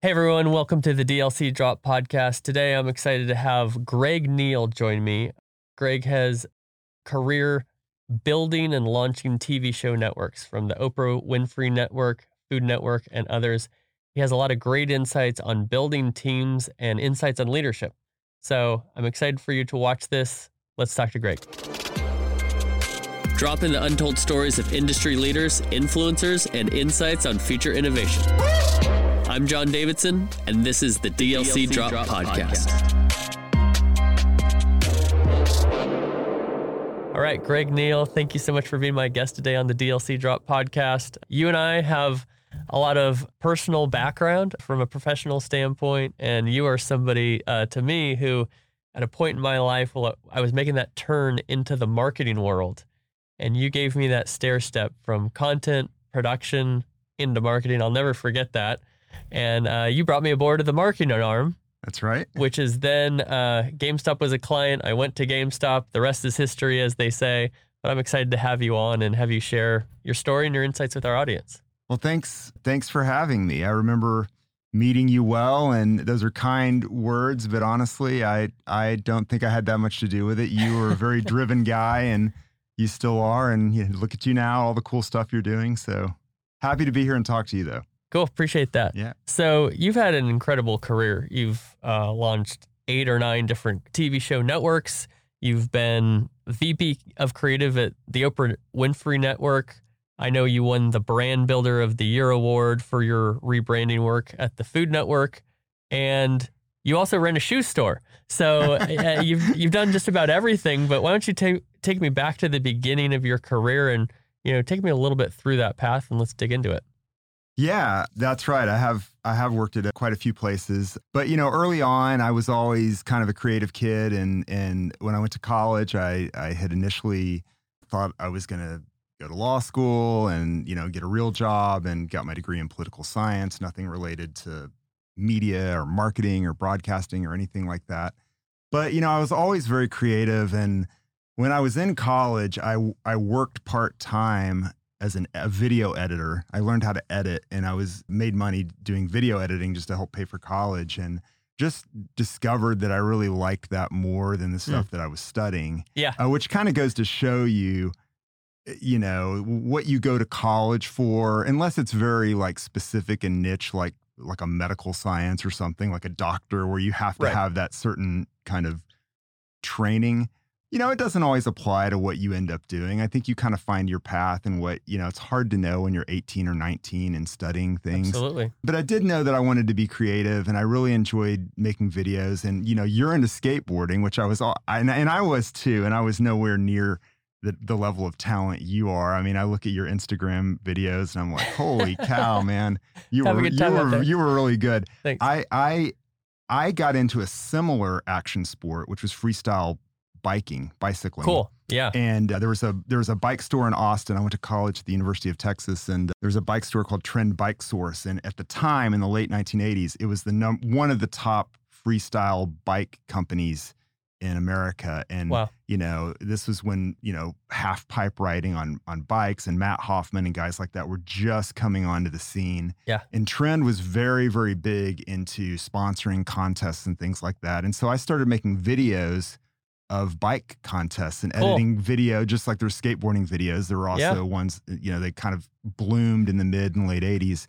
Hey everyone, welcome to the DLC Drop podcast. Today I'm excited to have Greg Neal join me. Greg has career building and launching TV show networks from the Oprah Winfrey Network, Food Network, and others. He has a lot of great insights on building teams and insights on leadership. So I'm excited for you to watch this. Let's talk to Greg. Drop in the untold stories of industry leaders, influencers, and insights on future innovation. I'm John Davidson, and this is the DLC, DLC Drop, Drop, Podcast. Podcast. All right, Greg Neal, thank you so much for being my guest today on the DLC Drop Podcast. You and I have a lot of personal background from a professional standpoint, and you are somebody uh, to me who, at a point in my life, well, I was making that turn into the marketing world, and you gave me that stair step from content production into marketing. I'll never forget that and uh, you brought me aboard of the marketing arm. That's right. Which is then uh, GameStop was a client. I went to GameStop. The rest is history, as they say. But I'm excited to have you on and have you share your story and your insights with our audience. Well, thanks. Thanks for having me. I remember meeting you well, and those are kind words. But honestly, I I don't think I had that much to do with it. You were a very driven guy, and you still are. And you look at you now, all the cool stuff you're doing. So happy to be here and talk to you, though. Cool. Appreciate that. Yeah. So you've had an incredible career. You've uh, launched eight or nine different TV show networks. You've been VP of creative at the Oprah Winfrey Network. I know you won the Brand Builder of the Year award for your rebranding work at the Food Network, and you also ran a shoe store. So uh, you've you've done just about everything. But why don't you take take me back to the beginning of your career and you know take me a little bit through that path and let's dig into it. Yeah, that's right. I have I have worked at uh, quite a few places, but you know, early on, I was always kind of a creative kid, and and when I went to college, I I had initially thought I was going to go to law school and you know get a real job, and got my degree in political science, nothing related to media or marketing or broadcasting or anything like that. But you know, I was always very creative, and when I was in college, I I worked part time as an, a video editor. I learned how to edit and I was made money doing video editing just to help pay for college and just discovered that I really liked that more than the stuff mm. that I was studying. Yeah. Uh, which kind of goes to show you eh, you know what you go to college for unless it's very like specific and niche like like a medical science or something like a doctor where you have to right. have that certain kind of training you know, it doesn't always apply to what you end up doing. I think you kind of find your path and what, you know, it's hard to know when you're 18 or 19 and studying things. Absolutely. But I did know that I wanted to be creative and I really enjoyed making videos. And, you know, you're into skateboarding, which I was, all, and, and I was too. And I was nowhere near the, the level of talent you are. I mean, I look at your Instagram videos and I'm like, holy cow, man, you were, you were, you were really good. Thanks. I, I, I got into a similar action sport, which was freestyle biking, bicycling. Cool. Yeah. And uh, there was a there was a bike store in Austin. I went to college at the University of Texas, and there was a bike store called Trend Bike Source. And at the time, in the late 1980s, it was the num- one of the top freestyle bike companies in America. And wow. you know, this was when you know half pipe riding on on bikes and Matt Hoffman and guys like that were just coming onto the scene. Yeah. And Trend was very very big into sponsoring contests and things like that. And so I started making videos of bike contests and cool. editing video, just like there's skateboarding videos. There were also yeah. ones, you know, they kind of bloomed in the mid and late 80s.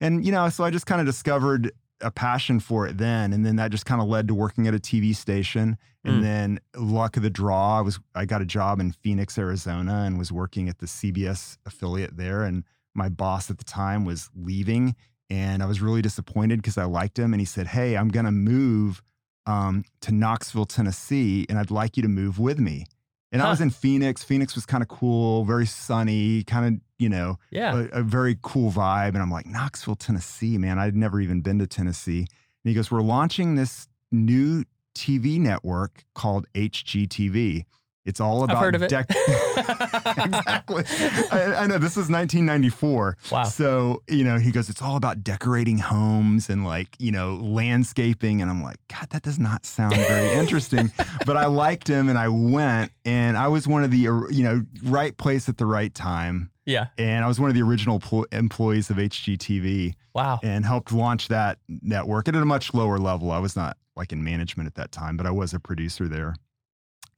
And, you know, so I just kind of discovered a passion for it then. And then that just kind of led to working at a TV station. And mm. then luck of the draw, I was I got a job in Phoenix, Arizona, and was working at the CBS affiliate there. And my boss at the time was leaving. And I was really disappointed because I liked him. And he said, Hey, I'm gonna move um, to Knoxville, Tennessee, and I'd like you to move with me. And huh. I was in Phoenix. Phoenix was kind of cool, very sunny, kind of, you know, yeah. a, a, very cool vibe. And I'm like, Knoxville, Tennessee, man, I'd never even been to Tennessee. And he goes, We're launching this new TV network called HGTV. It's all about I've heard of it. exactly. I, I, know this is 1994. Wow. So you know, he goes, it's all about decorating homes and like you know landscaping, and I'm like, God, that does not sound very interesting. but I liked him, and I went, and I was one of the you know right place at the right time. Yeah. And I was one of the original employees of HGTV. Wow. And helped launch that network at a much lower level. I was not like in management at that time, but I was a producer there.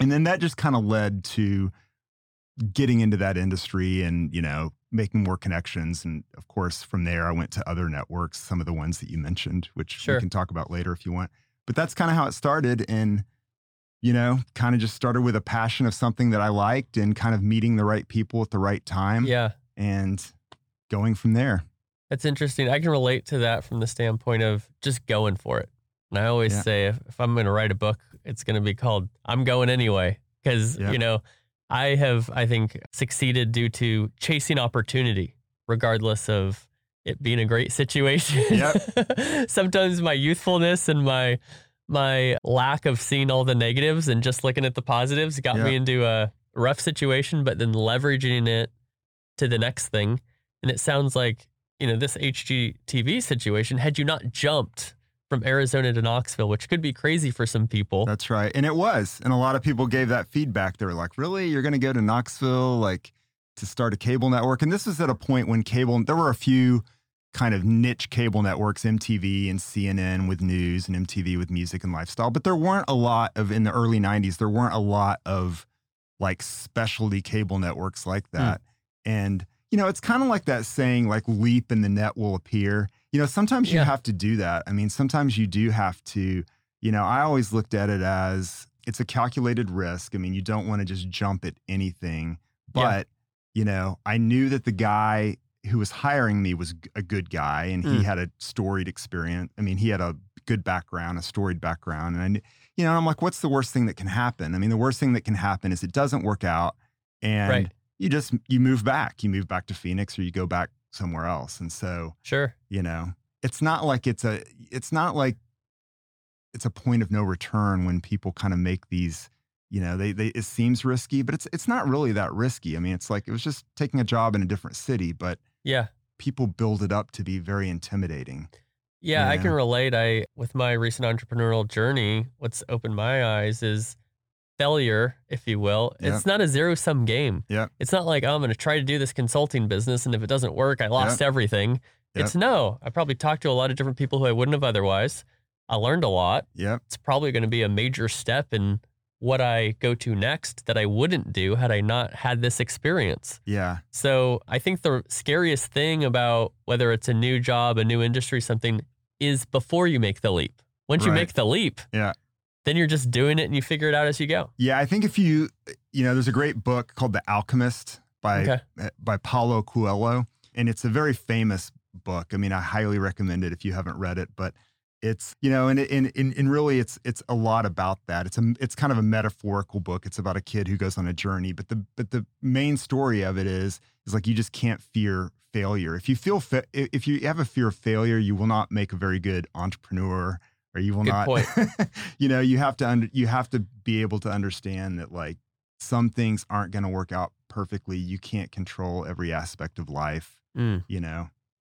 And then that just kind of led to getting into that industry and, you know, making more connections. And of course, from there, I went to other networks, some of the ones that you mentioned, which sure. we can talk about later if you want. But that's kind of how it started. And, you know, kind of just started with a passion of something that I liked and kind of meeting the right people at the right time. Yeah. And going from there. That's interesting. I can relate to that from the standpoint of just going for it. And I always yeah. say if, if I'm going to write a book, it's going to be called I'm Going Anyway. Because, yeah. you know, I have, I think, succeeded due to chasing opportunity, regardless of it being a great situation. Yep. Sometimes my youthfulness and my my lack of seeing all the negatives and just looking at the positives got yep. me into a rough situation, but then leveraging it to the next thing. And it sounds like, you know, this HGTV situation, had you not jumped from Arizona to Knoxville, which could be crazy for some people. That's right. And it was. And a lot of people gave that feedback. They were like, really? You're going to go to Knoxville, like to start a cable network? And this was at a point when cable, there were a few kind of niche cable networks, MTV and CNN with news and MTV with music and lifestyle. But there weren't a lot of, in the early 90s, there weren't a lot of like specialty cable networks like hmm. that. Mm. And, you know, it's kind of like that saying, like, leap and the net will appear you know, sometimes you yeah. have to do that. I mean, sometimes you do have to, you know, I always looked at it as it's a calculated risk. I mean, you don't want to just jump at anything. But, yeah. you know, I knew that the guy who was hiring me was a good guy and mm. he had a storied experience. I mean, he had a good background, a storied background. And, I, you know, I'm like, what's the worst thing that can happen? I mean, the worst thing that can happen is it doesn't work out and right. you just, you move back. You move back to Phoenix or you go back somewhere else. And so, sure, you know, it's not like it's a, it's not like it's a point of no return when people kind of make these, you know, they, they, it seems risky, but it's, it's not really that risky. I mean, it's like, it was just taking a job in a different city, but yeah, people build it up to be very intimidating. Yeah, I can relate. I, with my recent entrepreneurial journey, what's opened my eyes is failure, if you will. Yeah. It's not a zero sum game. Yeah. It's not like, oh, I'm going to try to do this consulting business. And if it doesn't work, I lost yeah. everything. Yeah. It's no, I probably talked to a lot of different people who I wouldn't have otherwise. I learned a lot. Yeah. It's probably going to be a major step in what I go to next that I wouldn't do had I not had this experience. Yeah. So I think the scariest thing about whether it's a new job, a new industry, something is before you make the leap. Once right. you make the leap, yeah then you're just doing it and you figure it out as you go. Yeah, I think if you, you know, there's a great book called The Alchemist by okay. Eh, by Paulo Coelho, and it's a very famous book. I mean, I highly recommend it if you haven't read it. But it's you know, and and and, really, it's it's a lot about that. It's a it's kind of a metaphorical book. It's about a kid who goes on a journey, but the but the main story of it is is like you just can't fear failure. If you feel fa- if you have a fear of failure, you will not make a very good entrepreneur or you will Good not point. you know you have to under, you have to be able to understand that like some things aren't going to work out perfectly. You can't control every aspect of life mm. you know?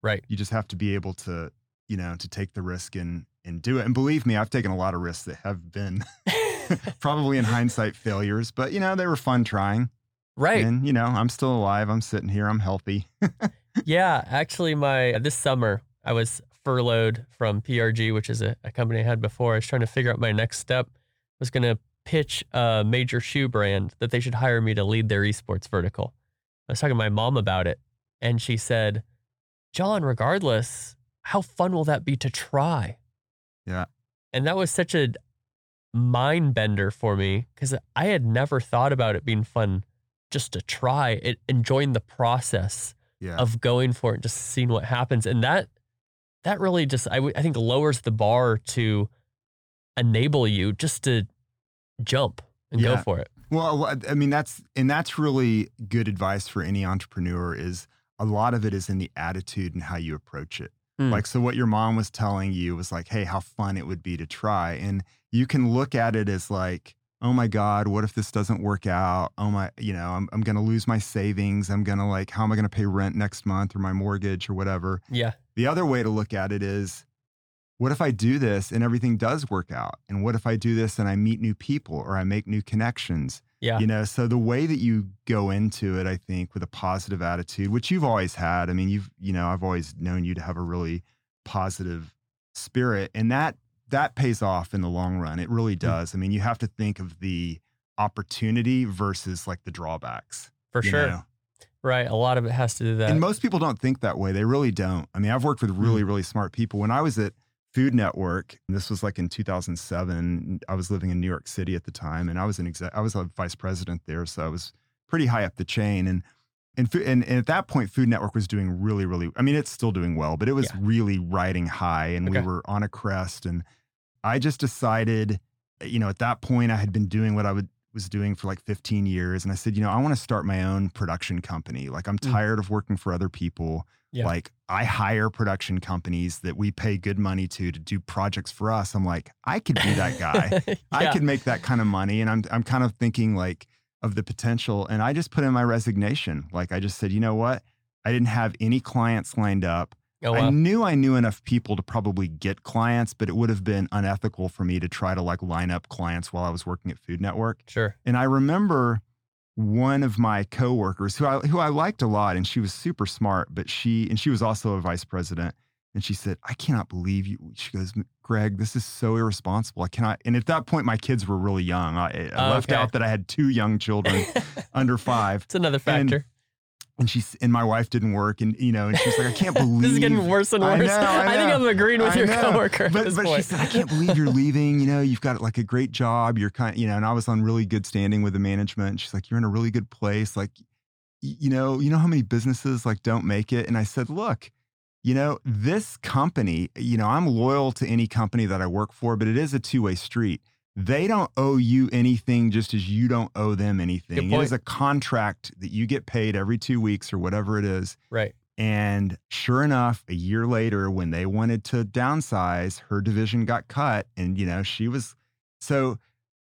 Right. You just have to be able to you know to take the risk and and do it. And believe me i've taken a lot of risks that have been probably in hindsight failures but you know they were fun trying. Right. And you know i'm still alive. I'm sitting here. I'm healthy. Yeah actually my this summer i was furloughed from PRG, which is a, a, company I had before. I was trying to figure out my next step. I was going to pitch a major shoe brand that they should hire me to lead their esports vertical. I was talking to my mom about it, and she said, John, regardless, how fun will that be to try? Yeah. And that was such a mind bender for me because I had never thought about it being fun just to try it, enjoying the process yeah. of going for it, just seeing what happens. And that that really just I, w- I think lowers the bar to enable you just to jump and yeah. go for it. Well, I mean that's and that's really good advice for any entrepreneur is a lot of it is in the attitude and how you approach it. Mm. Like so what your mom was telling you was like, "Hey, how fun it would be to try." And you can look at it as like, "Oh my god, what if this doesn't work out? Oh my, you know, I'm I'm going to lose my savings. I'm going to like how am I going to pay rent next month or my mortgage or whatever?" Yeah. The other way to look at it is what if I do this and everything does work out? And what if I do this and I meet new people or I make new connections? Yeah. You know, so the way that you go into it, I think, with a positive attitude, which you've always had. I mean, you've, you know, I've always known you to have a really positive spirit. And that that pays off in the long run. It really Hmm. does. I mean, you have to think of the opportunity versus like the drawbacks. For sure. know? Right. A lot of it has to do that. And most people don't think that way. They really don't. I mean, I've worked with really, mm. really smart people. When I was at Food Network, and this was like in 2007. I was living in New York City at the time, and I was an exec. I was a vice president there, so I was pretty high up the chain. And and, Fo- and, and at that point, Food Network was doing really, really. I mean, it's still doing well, but it was Yeah. really riding high, and we were on a crest. And I just decided, you know, at that point, I had been doing what I would was doing for like 15 years, and I said, you know, I want to start my own production company. Like, I'm Mm. tired of working for other people. Yeah. Like, I hire production companies that we pay good money to to do projects for us. I'm like, I could be that guy. I could make that kind of money. And I'm I'm kind of thinking like of the potential. And I just put in my resignation. Like I just said, you know what? I didn't have any clients lined up. Oh, I knew I knew enough people to probably get clients, but it would have been unethical for me to try to like line up clients while I was working at Food Network. Sure. And I remember one of my coworkers who I who I liked a lot, and she was super smart, but she and she was also a vice president. And she said, "I cannot believe you." She goes, "Greg, this is so irresponsible. I cannot." And at that point, my kids were really young. I, I Oh, left okay. out that I had two young children under five, it's another factor. And she's and my wife didn't work, and you know, and she's like, "I can't believe this is getting worse and I worse. know, I think. I'm agreeing with I your know. coworker at But, this but she said, I can't believe you're leaving. You know, you've got like a great job. You're kind you know, and I was on really good standing with the management. She's like, you're in a really good place. Like, you know, you know how many businesses like don't make it. And I said, look, you know, this company, you know, I'm loyal to any company that I work for, but it is a two way street. They don't owe you anything just as you don't owe them anything. It is a contract that you get paid every two weeks or whatever it is. right. And sure enough, a year later, when they wanted to downsize, her division got cut. And, you know, she was so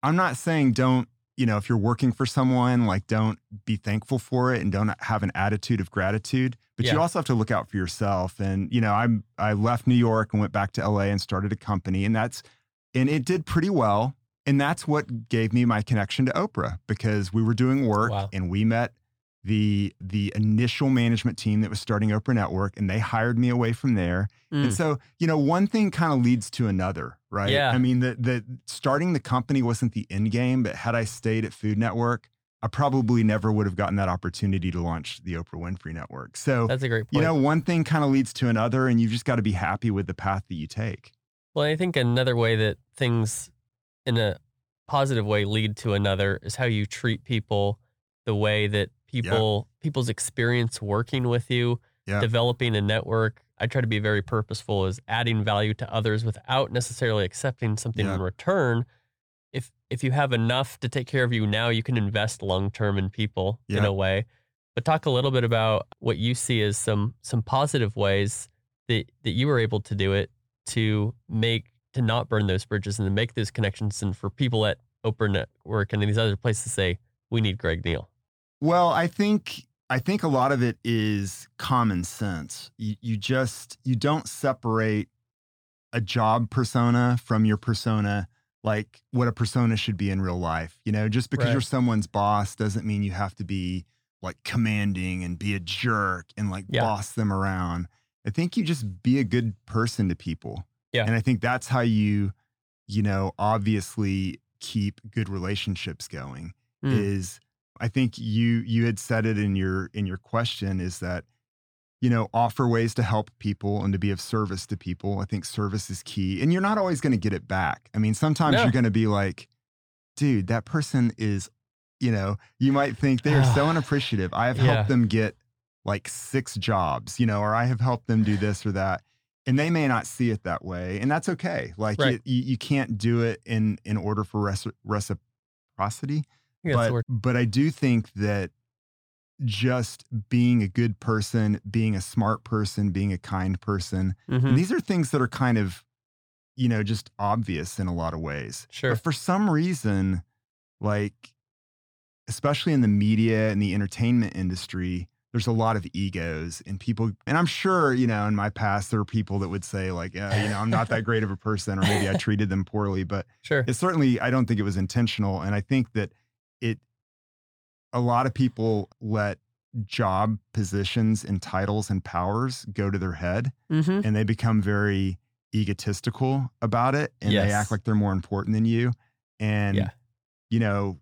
I'm not saying don't, you know, if you're working for someone, like don't be thankful for it and don't have an attitude of gratitude. But Yeah. you also have to look out for yourself. And, you know, I'm I left New York and went back to LA and started a company. And that's and it did pretty well. And that's what gave me my connection to Oprah because we were doing work Wow. and we met the the initial management team that was starting Oprah Network and they hired me away from there. Mm. And so, you know, one thing kind of leads to another, right? Yeah. I mean, the the starting the company wasn't the end game, but had I stayed at Food Network, I probably never would have gotten that opportunity to launch the Oprah Winfrey Network. So, That's a great point. you know, one thing kind of leads to another and you've just got to be happy with the path that you take. Well, I think another way that things in a positive way lead to another is how you treat people, the way that people people's experience working with you, Yeah. developing a network. I try to be very purposeful is adding value to others without necessarily accepting something Yeah. in return. If if you have enough to take care of you now, you can invest long term in people in a way. But talk a little bit about what you see as some some positive ways that that you were able to do it to make to not burn those bridges and to make those connections and for people at Oprah Network and these other places to say, we need Greg Neal. Well, I think I think a lot of it is common sense. You, you just you don't separate a job persona from your persona like what a persona should be in real life. You know, just because Right. you're someone's boss doesn't mean you have to be like commanding and be a jerk and like Yeah. boss them around. I think you just be a good person to people. Yeah. And I think that's how you, you know, obviously keep good relationships going Mm. is I think you you had said it in your in your question is that you know offer ways to help people and to be of service to people. I think service is key, and you're not always going to get it back. I mean, sometimes No. you're going to be like, dude, that person is, you know, you might think they are so unappreciative. I have Yeah. helped them get like six jobs, you know, or I have helped them do this or that. And they may not see it that way, and that's okay. Like Right. you, you can't do it in in order for reci- reciprocity I think that's the but but I do think that just being a good person, being a smart person, being a kind person, Mhm. these are things that are kind of, you know, just obvious in a lot of ways. Sure. But for some reason, like, especially in the media and the entertainment industry, there's a lot of egos and people, and I'm sure, you know, in my past, there are people that would say, like, yeah, you know, I'm not that great of a person, or maybe I treated them poorly, but Sure. it certainly i don't think it was intentional and i think that it a lot of people let job positions and titles and powers go to their head Mm-hmm. and they become very egotistical about it and they act like they're more important than you and Yeah. you know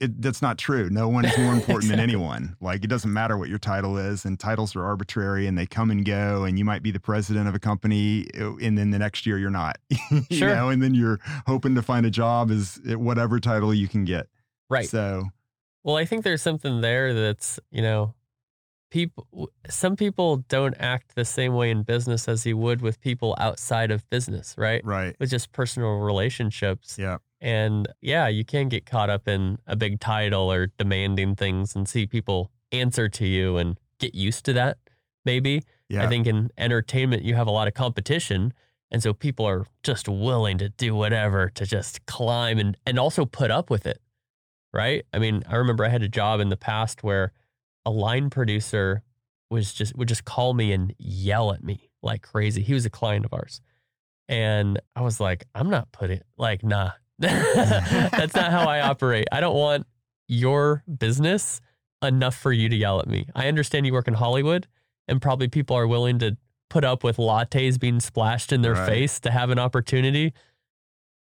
it, that's not true no one is more important than anyone like it doesn't matter what your title is and titles are arbitrary and they come and go and you might be the president of a company uh, and then the next year you're not you Sure. know and then you're hoping to find a job as whatever title you can get Right. so Well, I think there's something there that's, you know, people some people don't act the same way in business as you would with people outside of business, right? right With just personal relationships. yeah And yeah, you can get caught up in a big title or demanding things and see people answer to you and get used to that, maybe. yeah I think in entertainment, you have a lot of competition. And so people are just willing to do whatever to just climb and, and also put up with it. Right. I mean, I remember I had a job in the past where a line producer was just would just call me and yell at me like crazy. He was a client of ours. And I was like, I'm not putting like, nah. That's not how I operate. I don't want your business enough for you to yell at me. I understand you work in Hollywood and probably people are willing to put up with lattes being splashed in their Right. face to have an opportunity,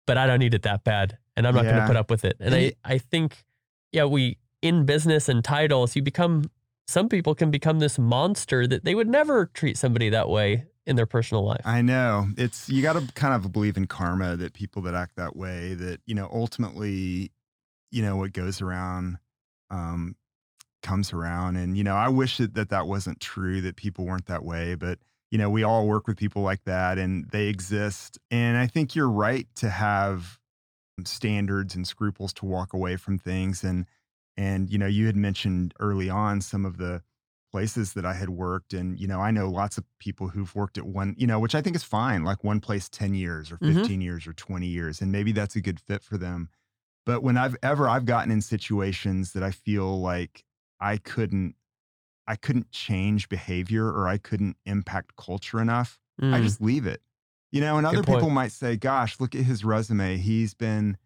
but I don't need it that bad. And I'm not going to put up with it. And I, I think, yeah, we, in business and titles, you become, some people can become this monster that they would never treat somebody that way in their personal life. I know. It's you got to kind of believe in karma that people that act that way that you know ultimately you know what goes around um comes around and you know I wish that that, that wasn't true that people weren't that way but you know we all work with people like that and they exist and I think you're right to have standards and scruples to walk away from things and and you know you had mentioned early on some of the places that I had worked. And, you know, I know lots of people who've worked at one, you know, which I think is fine, like one place 10 years or Mhm. 15 years or 20 years. And maybe that's a good fit for them. But when I've ever I've gotten in situations that I feel like I couldn't I couldn't change behavior or I couldn't impact culture enough, I Mm, just leave it. You know, and Good other point. people might say, gosh, look at his resume. He's been,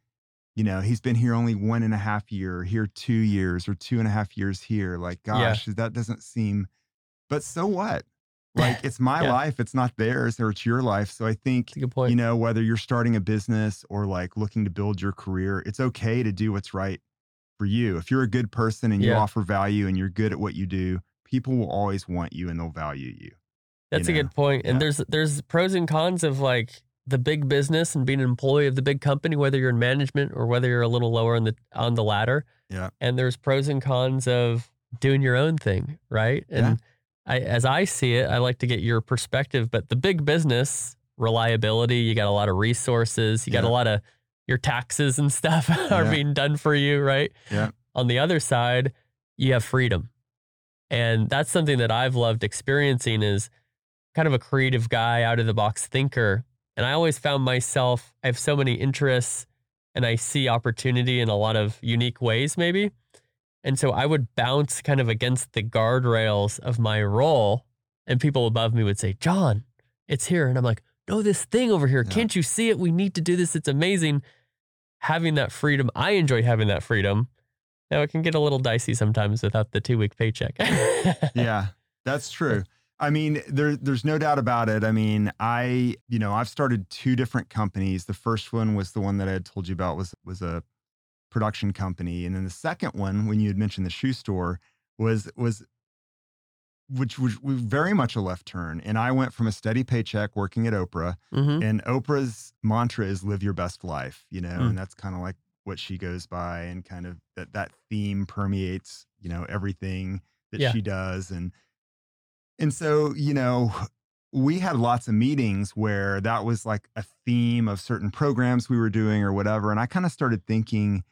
you know, he's been here only one and a half year, here two years, or two and a half years here. Like, Yeah. gosh, that doesn't seem, but so what? Like, it's my Yeah. life, it's not theirs, or it's your life. So I think, good point. you know, whether you're starting a business or like looking to build your career, it's okay to do what's right for you. If you're a good person and you offer value and you're good at what you do, people will always want you and they'll value you. That's you a good point. And there's there's pros and cons of like the big business and being an employee of the big company, whether you're in management or whether you're a little lower on the on the ladder. Yeah. And there's pros and cons of doing your own thing, right? Yeah. And I as I see it, I like to get your perspective. But the big business reliability, you got a lot of resources, you got a lot of your taxes and stuff are Yeah. being done for you, right? Yeah. On the other side, you have freedom. And that's something that I've loved experiencing is kind of a creative guy, out of the box thinker. And I always found myself, I have so many interests and I see opportunity in a lot of unique ways, maybe. And so I would bounce kind of against the guardrails of my role. And people above me would say, John, it's here. And I'm like, no, this thing over here. Yeah. Can't you see it? We need to do this. It's amazing. Having that freedom, I enjoy having that freedom. Now it can get a little dicey sometimes without the two week paycheck. yeah, that's true. I mean, there, there's no doubt about it. I mean, I, you know, I've started two different companies. The first one was the one that I had told you about was was a production company, and then the second one, when you had mentioned the shoe store, was was which was was very much a left turn. And I went from a steady paycheck working at Oprah, hmm and Oprah's mantra is "Live your best life," you know, Mm. and that's kind of like what she goes by, and kind of that that theme permeates, you know, everything that Yeah. she does, and and so you know, we had lots of meetings where that was like a theme of certain programs we were doing or whatever, and I kind of started thinking.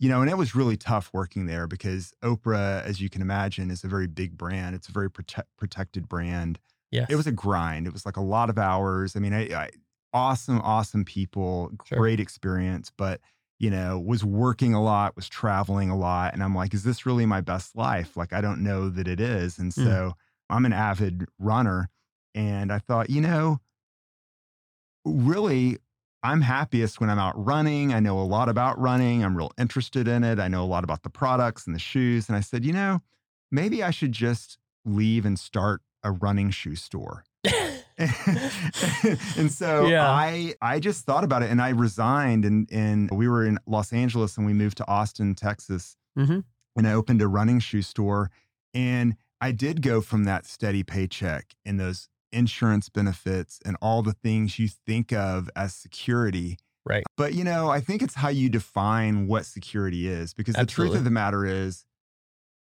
You know, and it was really tough working there because Oprah, as you can imagine, is a very big brand. It's a very prote- protected brand Yes. it was a grind. It was like a lot of hours. I mean, I, I awesome, awesome people, Sure. great experience, but you know, was working a lot, was traveling a lot, and I'm like, is this really my best life? Like, I don't know that it is. And Mm. I'm an avid runner, and I thought, you know, really, I'm happiest when I'm out running. I know a lot about running. I'm real interested in it. I know a lot about the products and the shoes. And I said, you know, maybe I should just leave and start a running shoe store. and so yeah. I I just thought about it and I resigned and and we were in Los Angeles and we moved to Austin, Texas. Mm-hmm. And I opened a running shoe store and I did go from that steady paycheck and those insurance benefits and all the things you think of as security. Right. But you know, I think it's how you define what security is because the truth of the matter is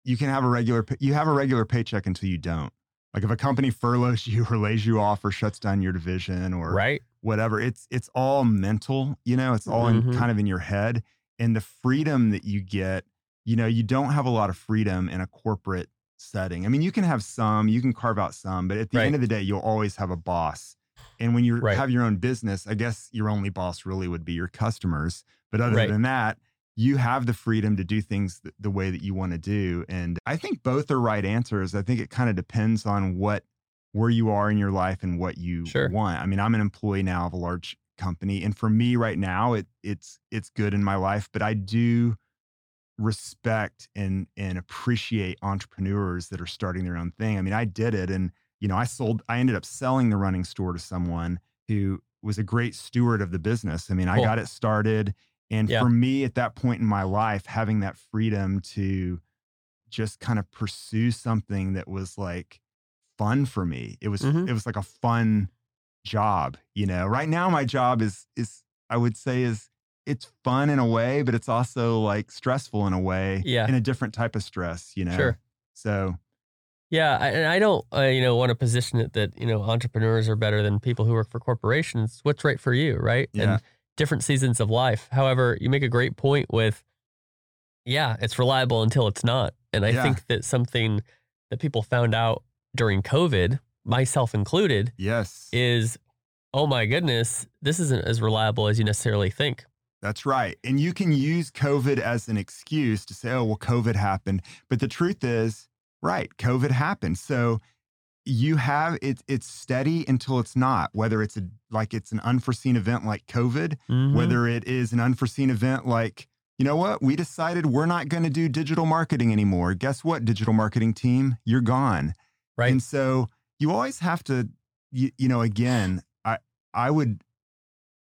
you can have a regular you have a regular paycheck until you don't. Like if a company furloughs you or lays you off or shuts down your division or right. whatever, it's it's all mental, you know, it's all mm-hmm. in, kind of in your head and the freedom that you get, you know, you don't have a lot of freedom in a corporate setting. I mean, you can have some, you can carve out some, but at the right. end of the day, you'll always have a boss. And when you right. have your own business, I guess your only boss really would be your customers. But other right. than that, you have the freedom to do things th- the way that you want to do. And I think both are right answers. I think it kind of depends on what, where you are in your life and what you sure. want. I mean, I'm an employee now of a large company, and for me right now, it it's it's good in my life. But I do respect and and appreciate entrepreneurs that are starting their own thing. I mean, I did it and you know, I sold I ended up selling the running store to someone who was a great steward of the business. I mean, cool. I got it started and yeah. for me at that point in my life having that freedom to just kind of pursue something that was like fun for me. It was mm-hmm. it was like a fun job, you know. Right now my job is is I would say is it's fun in a way, but it's also like stressful in a way. Yeah. In a different type of stress, you know? Sure. So. Yeah. I, and I don't, uh, you know, want to position it that, you know, entrepreneurs are better than people who work for corporations. What's right for you, right? Yeah. And different seasons of life. However, you make a great point with, yeah, it's reliable until it's not. And I yeah. think that something that people found out during COVID, myself included, yes, is, oh my goodness, this isn't as reliable as you necessarily think. That's right. And you can use COVID as an excuse to say, oh, well, COVID happened. But the truth is, right, COVID happened. So you have it, it's steady until it's not, whether it's a, like it's an unforeseen event like COVID, mm-hmm. whether it is an unforeseen event like, you know what, we decided we're not going to do digital marketing anymore. Guess what, digital marketing team, you're gone. Right. And so you always have to, you, you know, again, I, I would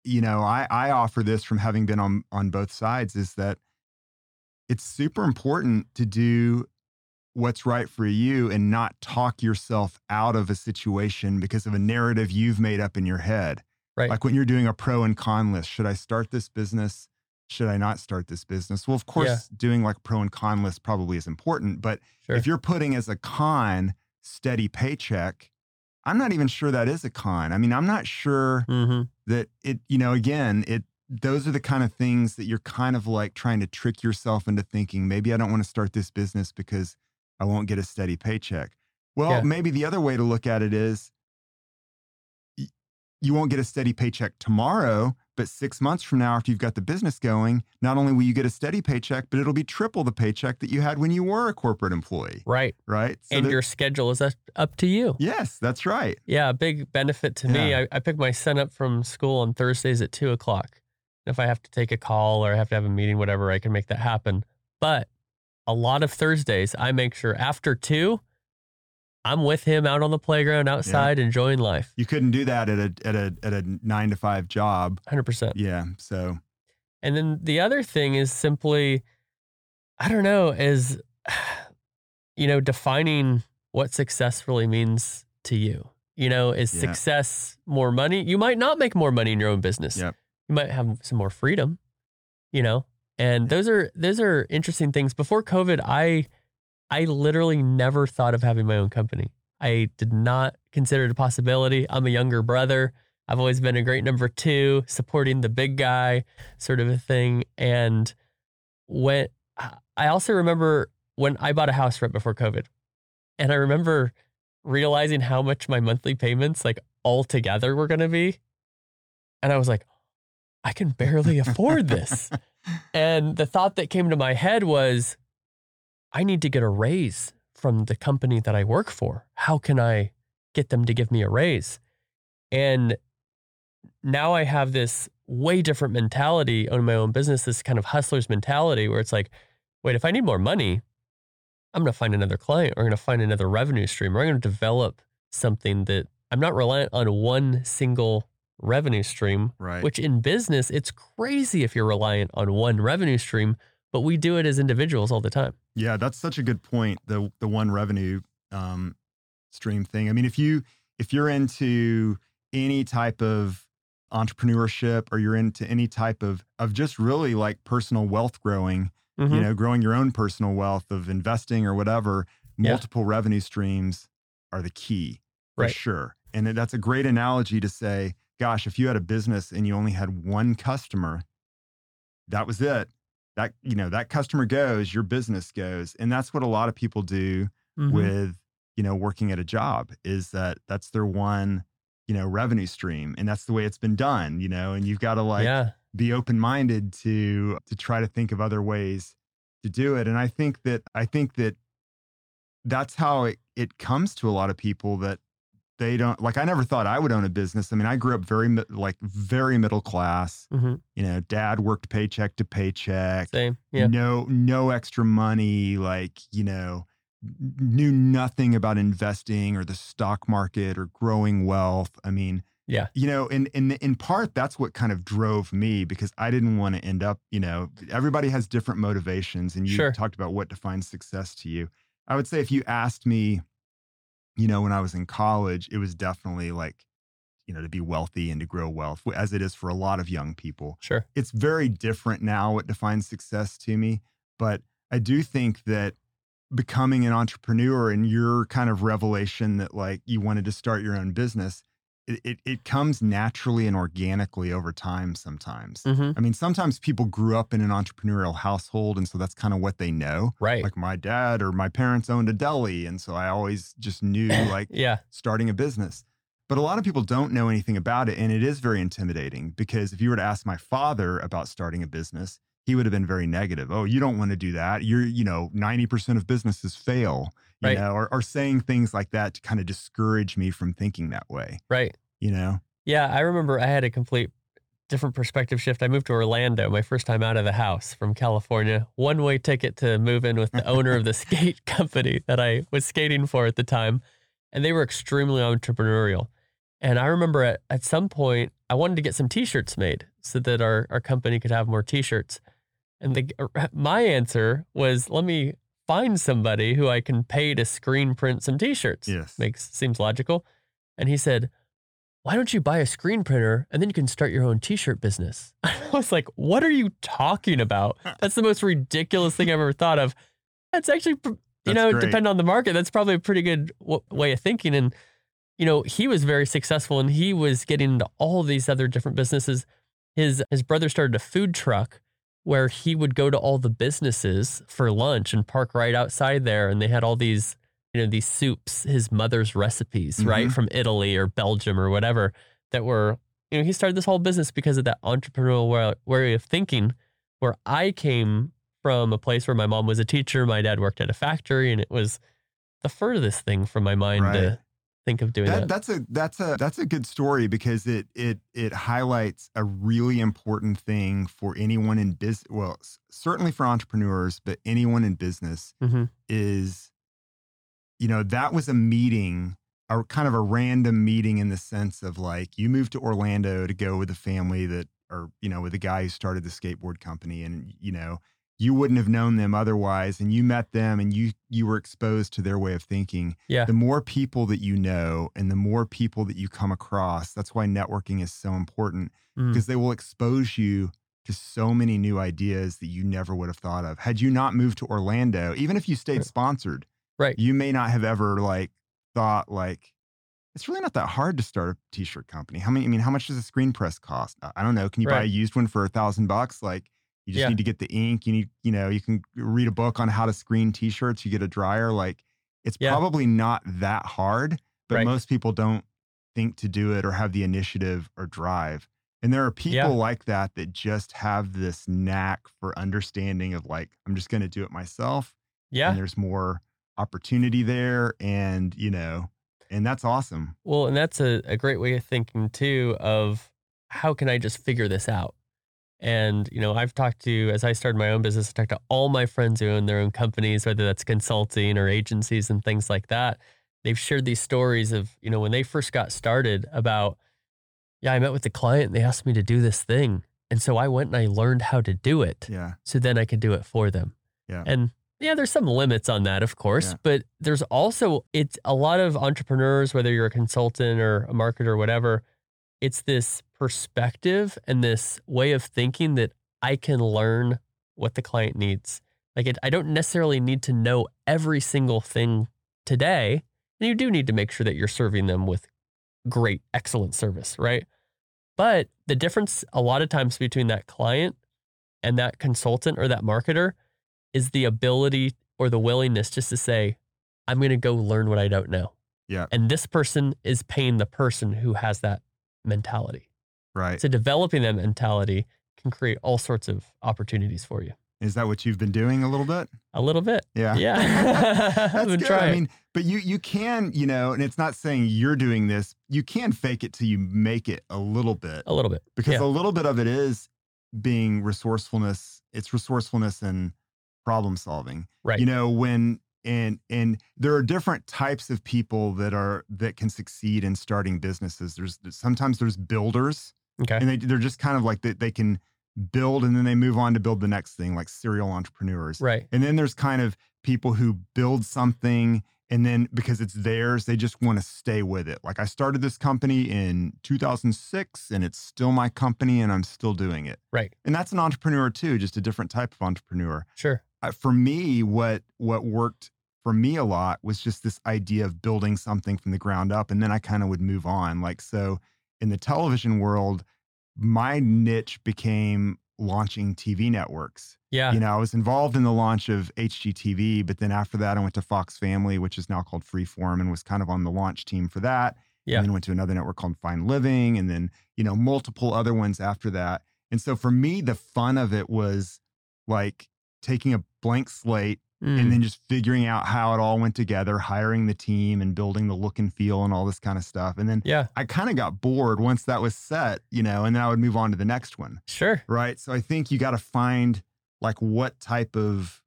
you know, I, I offer this from having been on on both sides is that it's super important to do what's right for you and not talk yourself out of a situation because of a narrative you've made up in your head. Right. Like when you're doing a pro and con list, should I start this business? Should I not start this business? Well, of course, yeah. doing like pro and con list probably is important, but sure. if you're putting as a con steady paycheck, I'm not even sure that is a con. I mean, I'm not sure mm-hmm. that it, you know, again, it, those are the kind of things that you're kind of like trying to trick yourself into thinking maybe I don't want to start this business because I won't get a steady paycheck. Well, yeah. maybe the other way to look at it is you won't get a steady paycheck tomorrow, but six months from now, after you've got the business going, not only will you get a steady paycheck, but it'll be triple the paycheck that you had when you were a corporate employee. Right. Right. So and that, your schedule is up to you. Yes, that's right. Yeah. A big benefit to yeah. me. I, I pick my son up from school on Thursdays at two o'clock. If I have to take a call or I have to have a meeting, whatever, I can make that happen. But a lot of Thursdays, I make sure after two, I'm with him out on the playground outside yeah. enjoying life. You couldn't do that at a at a at a 9 to 5 job. 100%. Yeah, so And then the other thing is simply I don't know is you know defining what success really means to you. You know, is yeah. success more money? You might not make more money in your own business. Yep. You might have some more freedom, you know. And those are those are interesting things. Before COVID, I I literally never thought of having my own company. I did not consider it a possibility. I'm a younger brother. I've always been a great number two, supporting the big guy sort of a thing. And when I also remember when I bought a house right before COVID, and I remember realizing how much my monthly payments, like all together, were going to be. And I was like, I can barely afford this. and the thought that came to my head was, I need to get a raise from the company that I work for. How can I get them to give me a raise? And now I have this way different mentality on my own business, this kind of hustler's mentality where it's like, wait, if I need more money, I'm going to find another client or I'm going to find another revenue stream or I'm going to develop something that I'm not reliant on one single revenue stream, Right. which in business, it's crazy if you're reliant on one revenue stream, but we do it as individuals all the time. Yeah, that's such a good point. The the one revenue um, stream thing. I mean, if you if you're into any type of entrepreneurship or you're into any type of of just really like personal wealth growing, Mhm. you know, growing your own personal wealth of investing or whatever, Yeah. multiple revenue streams are the key for Right. sure. And that's a great analogy to say, gosh, if you had a business and you only had one customer, that was it. That, you know, that customer goes, your business goes. And that's what a lot of people do Mhm. with, you know, working at a job is that that's their one, you know, revenue stream. And that's the way it's been done, you know, and you've got to like yeah. be open-minded to to try to think of other ways to do it and i think that i think that that's how it, it comes to a lot of people that they don't like i never thought i would own a business i mean i grew up very like very middle class hmm you know dad worked paycheck to paycheck Same. Yeah. no no extra money like you know knew nothing about investing or the stock market or growing wealth i mean Yeah. you know in in in part that's what kind of drove me because i didn't want to end up you know everybody has different motivations and you Sure. talked about what defines success to you i would say if you asked me you know when i was in college it was definitely like you know to be wealthy and to grow wealth as it is for a lot of young people Sure. it's very different now what defines success to me but i do think that becoming an entrepreneur and your kind of revelation that like you wanted to start your own business it, it, it comes naturally and organically over time sometimes hmm i mean sometimes people grew up in an entrepreneurial household and so that's kind of what they know Right. like my dad or my parents owned a deli and so i always just knew like yeah. starting a business. But a lot of people don't know anything about it. And it is very intimidating because if you were to ask my father about starting a business, he would have been very negative. Oh, you don't want to do that. You're, you know, 90% of businesses fail, you Right. know, or, or saying things like that to kind of discourage me from thinking that way, Right. You know? Yeah, I remember I had a complete different perspective shift. I moved to Orlando my first time out of the house from California. One way ticket to move in with the owner of the skate company that I was skating for at the time. And they were extremely entrepreneurial. And I remember at, at some point, I wanted to get some t shirts made so that our, our company could have more t shirts. And the, er, my answer was, let me find somebody who I can pay to screen print some t shirts Yes. makes seems logical. And he said, "Why don't you buy a screen printer and then you can start your own t-shirt business?" I was like, "What are you talking about? That's the most ridiculous thing I've ever thought of." That's actually, you That's know, great. depending on the market, that's probably a pretty good w- way of thinking. And you know, he was very successful and he was getting into all these other different businesses. His his brother started a food truck where he would go to all the businesses for lunch and park right outside there and they had all these you know these soups his mother's recipes right Mhm. from Italy or Belgium or whatever that were you know he started this whole business because of that entrepreneurial way of thinking where I came from a place where my mom was a teacher my dad worked at a factory and it was the furthest thing from my mind Right. to think of doing That, that, that's a that's a that's a good story because it it it highlights a really important thing for anyone in business. Well, certainly for entrepreneurs, but anyone in business Mhm. is, you know, that was a meeting, a kind of a random meeting in the sense of like you moved to Orlando to go with a family that, or you know, with a guy who started the skateboard company, and you know, you wouldn't have known them otherwise, and you met them, and you you were exposed to their way of thinking. Yeah. The more people that you know and the more people that you come across that's why networking is so important Mm. because they will expose you to so many new ideas that you never would have thought of. Had you not moved to orlando even if you stayed sponsored right. you may not have ever like thought like it's really not that hard to start a t-shirt company. How many i mean how much does a screen press cost? I don't know. Can you buy a used one for a thousand bucks? Like you just Yeah. need to get the ink. You need you know you can read a book on how to screen t-shirts. You get a dryer. Like it's Yeah. probably not that hard but Right. most people don't think to do it or have the initiative or drive. And there are people Yeah. like that that just have this knack for understanding of like i'm just going to do it myself yeah. and there's more opportunity there and you know and that's awesome Well, and that's a, a great way of thinking too of how can I just figure this out? And, you know, I've talked to, as I started my own business, I talked to all my friends who own their own companies, whether that's consulting or agencies and things like that. They've shared these stories of, you know, when they first got started about, yeah, I met with the client and they asked me to do this thing. And so I went and I learned how to do it. Yeah. So then I could do it for them. Yeah. And yeah, there's some limits on that, of course, Yeah. but there's also it's a lot of entrepreneurs, whether you're a consultant or a marketer or whatever, it's this perspective and this way of thinking that I can learn what the client needs. Like it, I don't necessarily need to know every single thing today. And you do need to make sure that you're serving them with great, excellent service, right? But the difference a lot of times between that client and that consultant or that marketer is the ability or the willingness just to say, I'm going to go learn what I don't know. Yeah. And this person is paying the person who has that mentality. Right. So developing that mentality can create all sorts of opportunities for you. Is that what you've been doing a little bit? A little bit. Yeah. Yeah. That's I've been good. trying. I mean, but you you can, you know, and it's not saying you're doing this. You can fake it till you make it a little bit. a little bit. because Yeah. a little bit of it is being resourcefulness it's resourcefulness and problem solving Right. you know when and and there are different types of people that are that can succeed in starting businesses there's sometimes there's builders Okay. and they, they're just kind of like they, they can build and then they move on to build the next thing like serial entrepreneurs Right. and then there's kind of people who build something and then because it's theirs, they just want to stay with it. Like I started this company in 2006 and it's still my company and I'm still doing it. Right. And that's an entrepreneur too, just a different type of entrepreneur. Sure. Uh, for me, what what worked for me a lot was just this idea of building something from the ground up and then I kind of would move on. Like so in the television world, my niche became launching TV networks Yeah. you know, I was involved in the launch of HGTV, but then after that, I went to Fox Family, which is now called Freeform, and was kind of on the launch team for that. Yeah. And then went to another network called Fine Living, and then, you know, multiple other ones after that. And so for me, the fun of it was like taking a blank slate Mm. and then just figuring out how it all went together, hiring the team and building the look and feel and all this kind of stuff. And then yeah. I kind of got bored once that was set, you know, and then I would move on to the next one Sure. right? So I think you got to find like what type of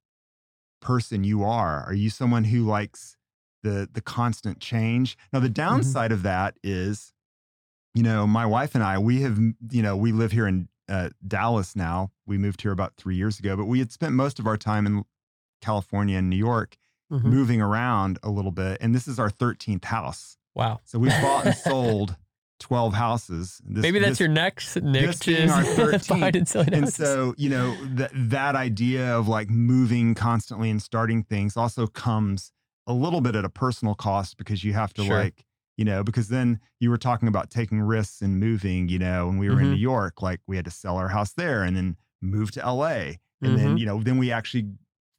person you are. Are you someone who likes the the constant change? Now the downside of that is, you know, my wife and I, we have, you know, we live here in uh, Dallas now. We moved here about three years ago, but we had spent most of our time in California and New York, Mhm. moving around a little bit. And this is our 13th house. Wow. So we've bought and sold 12 houses. This, Maybe that's this- your next next being our 13th. And selling and houses. so you know that that idea of like moving constantly and starting things also comes a little bit at a personal cost because you have to Sure. like you know because then you were talking about taking risks and moving you know when we were in Mhm. new york like we had to sell our house there and then move to la and then Mhm. you know then we actually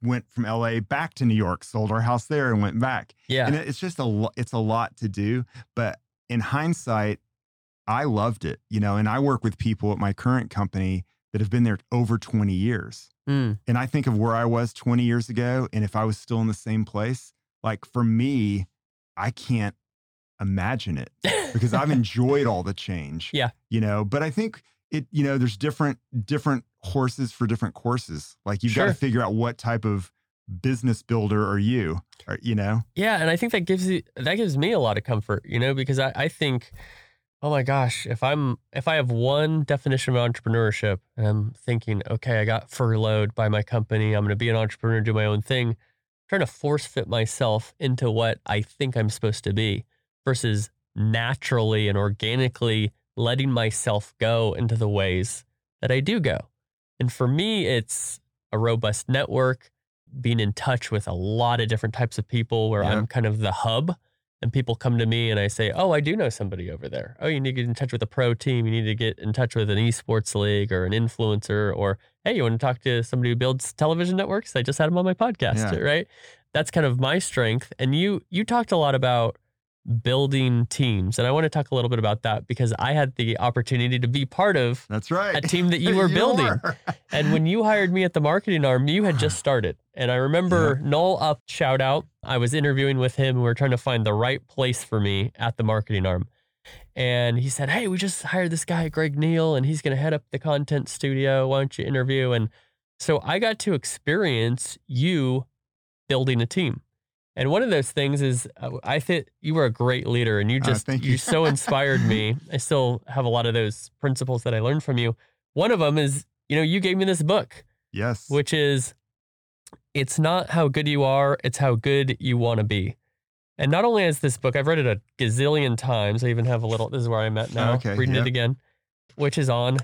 went from la back to new york sold our house there and went back yeah. and it's just a lo- it's a lot to do but in hindsight i loved it you know and i work with people at my current company that have been there over 20 years Mm. and i think of where i was 20 years ago and if i was still in the same place like for me i can't imagine it because i've enjoyed all the change Yeah. you know but i think it you know there's different different horses for different courses. Like you've got to figure out what type of business builder are you or, you know? Yeah, and I think that gives you that gives me a lot of comfort, you know, because I, I think, oh my gosh, if I'm if I have one definition of entrepreneurship and I'm thinking, okay, I got furloughed by my company, I'm gonna be an entrepreneur, do my own thing, trying to force fit myself into what I think I'm supposed to be versus naturally and organically letting myself go into the ways that I do go. And for me, it's a robust network, being in touch with a lot of different types of people where Yeah. I'm kind of the hub. And people come to me and I say, Oh, I do know somebody over there. Oh, you need to get in touch with a pro team. You need to get in touch with an esports league or an influencer. Or, hey, you want to talk to somebody who builds television networks? I just had him on my podcast, Yeah. right? That's kind of my strength. And you you talked a lot about building teams. And I want to talk a little bit about that because I had the opportunity to be part of that's right a team that you were building. were. And when you hired me at the marketing arm, you had just started. And I remember Noel up shout out. I was interviewing with him. We were trying to find the right place for me at the marketing arm. and he said, Hey, we just hired this guy, Greg Neal, and he's going to head up the content studio. Why don't you interview? And so I got to experience you building a team. And one of those things is, uh, I think you were a great leader, and you Uh, just thank you. you. so inspired me. I still have a lot of those principles that I learned from you. One of them is, you know, you gave me this book, Yes. which is, it's not how good you are, it's how good you want to be. And not only is this book, I've read it a gazillion times. I even have a little. This is where I'm at now, okay, reading yep. it again, which is on,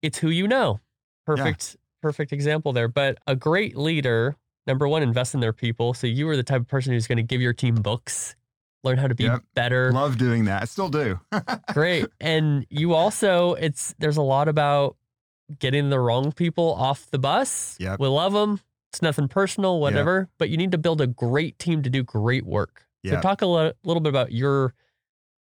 it's who you know. Perfect, perfect example there. But a great leader number one, invest in their people. So you are the type of person who's going to give your team books, learn how to be Yep. better. Love doing that. I still do. Great. And you also, it's there's a lot about getting the wrong people off the bus. Yep. We love them. It's nothing personal, whatever. But you need to build a great team to do great work. So talk a lo- little bit about your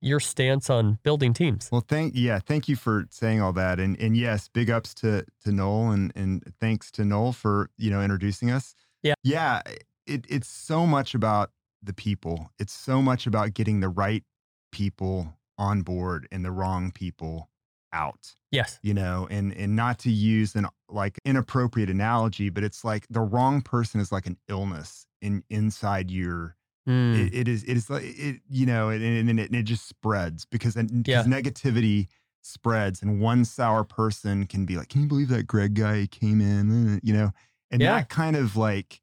your stance on building teams. Well, thank yeah, thank you for saying all that, and and yes, big ups to to Noel, and and thanks to Noel for you know introducing us. Yeah. yeah, it it's so much about the people. It's so much about getting the right people on board and the wrong people out. Yes. You know, and and not to use an like inappropriate analogy, but it's like the wrong person is like an illness in inside your Mm. it, it is it is like it you know and, and, it, it just spreads because and, Yeah. because negativity spreads and one sour person can be like can you believe that greg guy came in you know and Yeah. that kind of like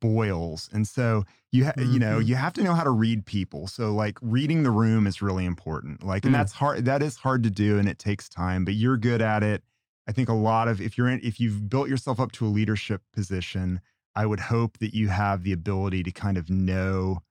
boils and so you ha- you know Mhm. you have to know how to read people so like reading the room is really important like and Mm. that's hard that is hard to do and it takes time but you're good at it i think a lot of if you're in if you've built yourself up to a leadership position I would hope that you have the ability to kind of know,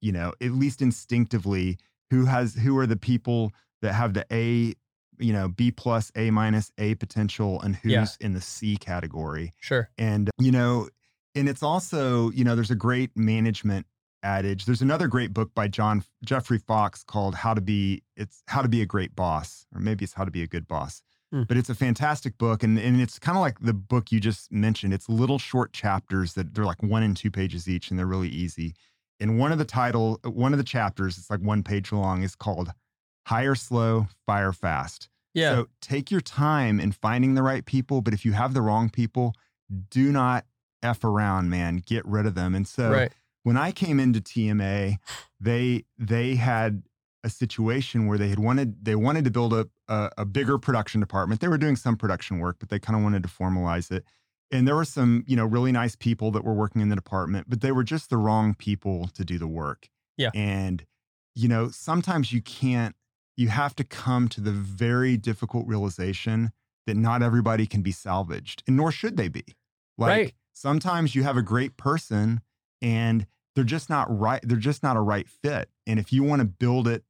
you know, at least instinctively who has who are the people that have the A, you know, B plus, A minus, A potential, and who's Yeah. in the C category. Sure. And you know, and it's also, you know, there's a great management adage. There's another great book by John Jeffrey Fox called How to Be It's How to Be a Great Boss, or maybe it's How to Be a Good Boss. Hmm. But it's a fantastic book, and, and it's kind of like the book you just mentioned. It's little short chapters that they're like one and two pages each, and they're really easy. And one of the title, one of the chapters, it's like one page long, is called "Hire Slow, Fire Fast." Yeah. So take your time in finding the right people, but if you have the wrong people, do not f around, man. Get rid of them. And so right. when I came into TMA, they they had a situation where they had wanted they wanted to build a a, a bigger production department. They were doing some production work, but they kind of wanted to formalize it. And there were some, you know, really nice people that were working in the department, but they were just the wrong people to do the work. Yeah. And you know, sometimes you can't you have to come to the very difficult realization that not everybody can be salvaged, and nor should they be. Like Right. sometimes you have a great person and they're just not right they're just not a right fit and if you want to build it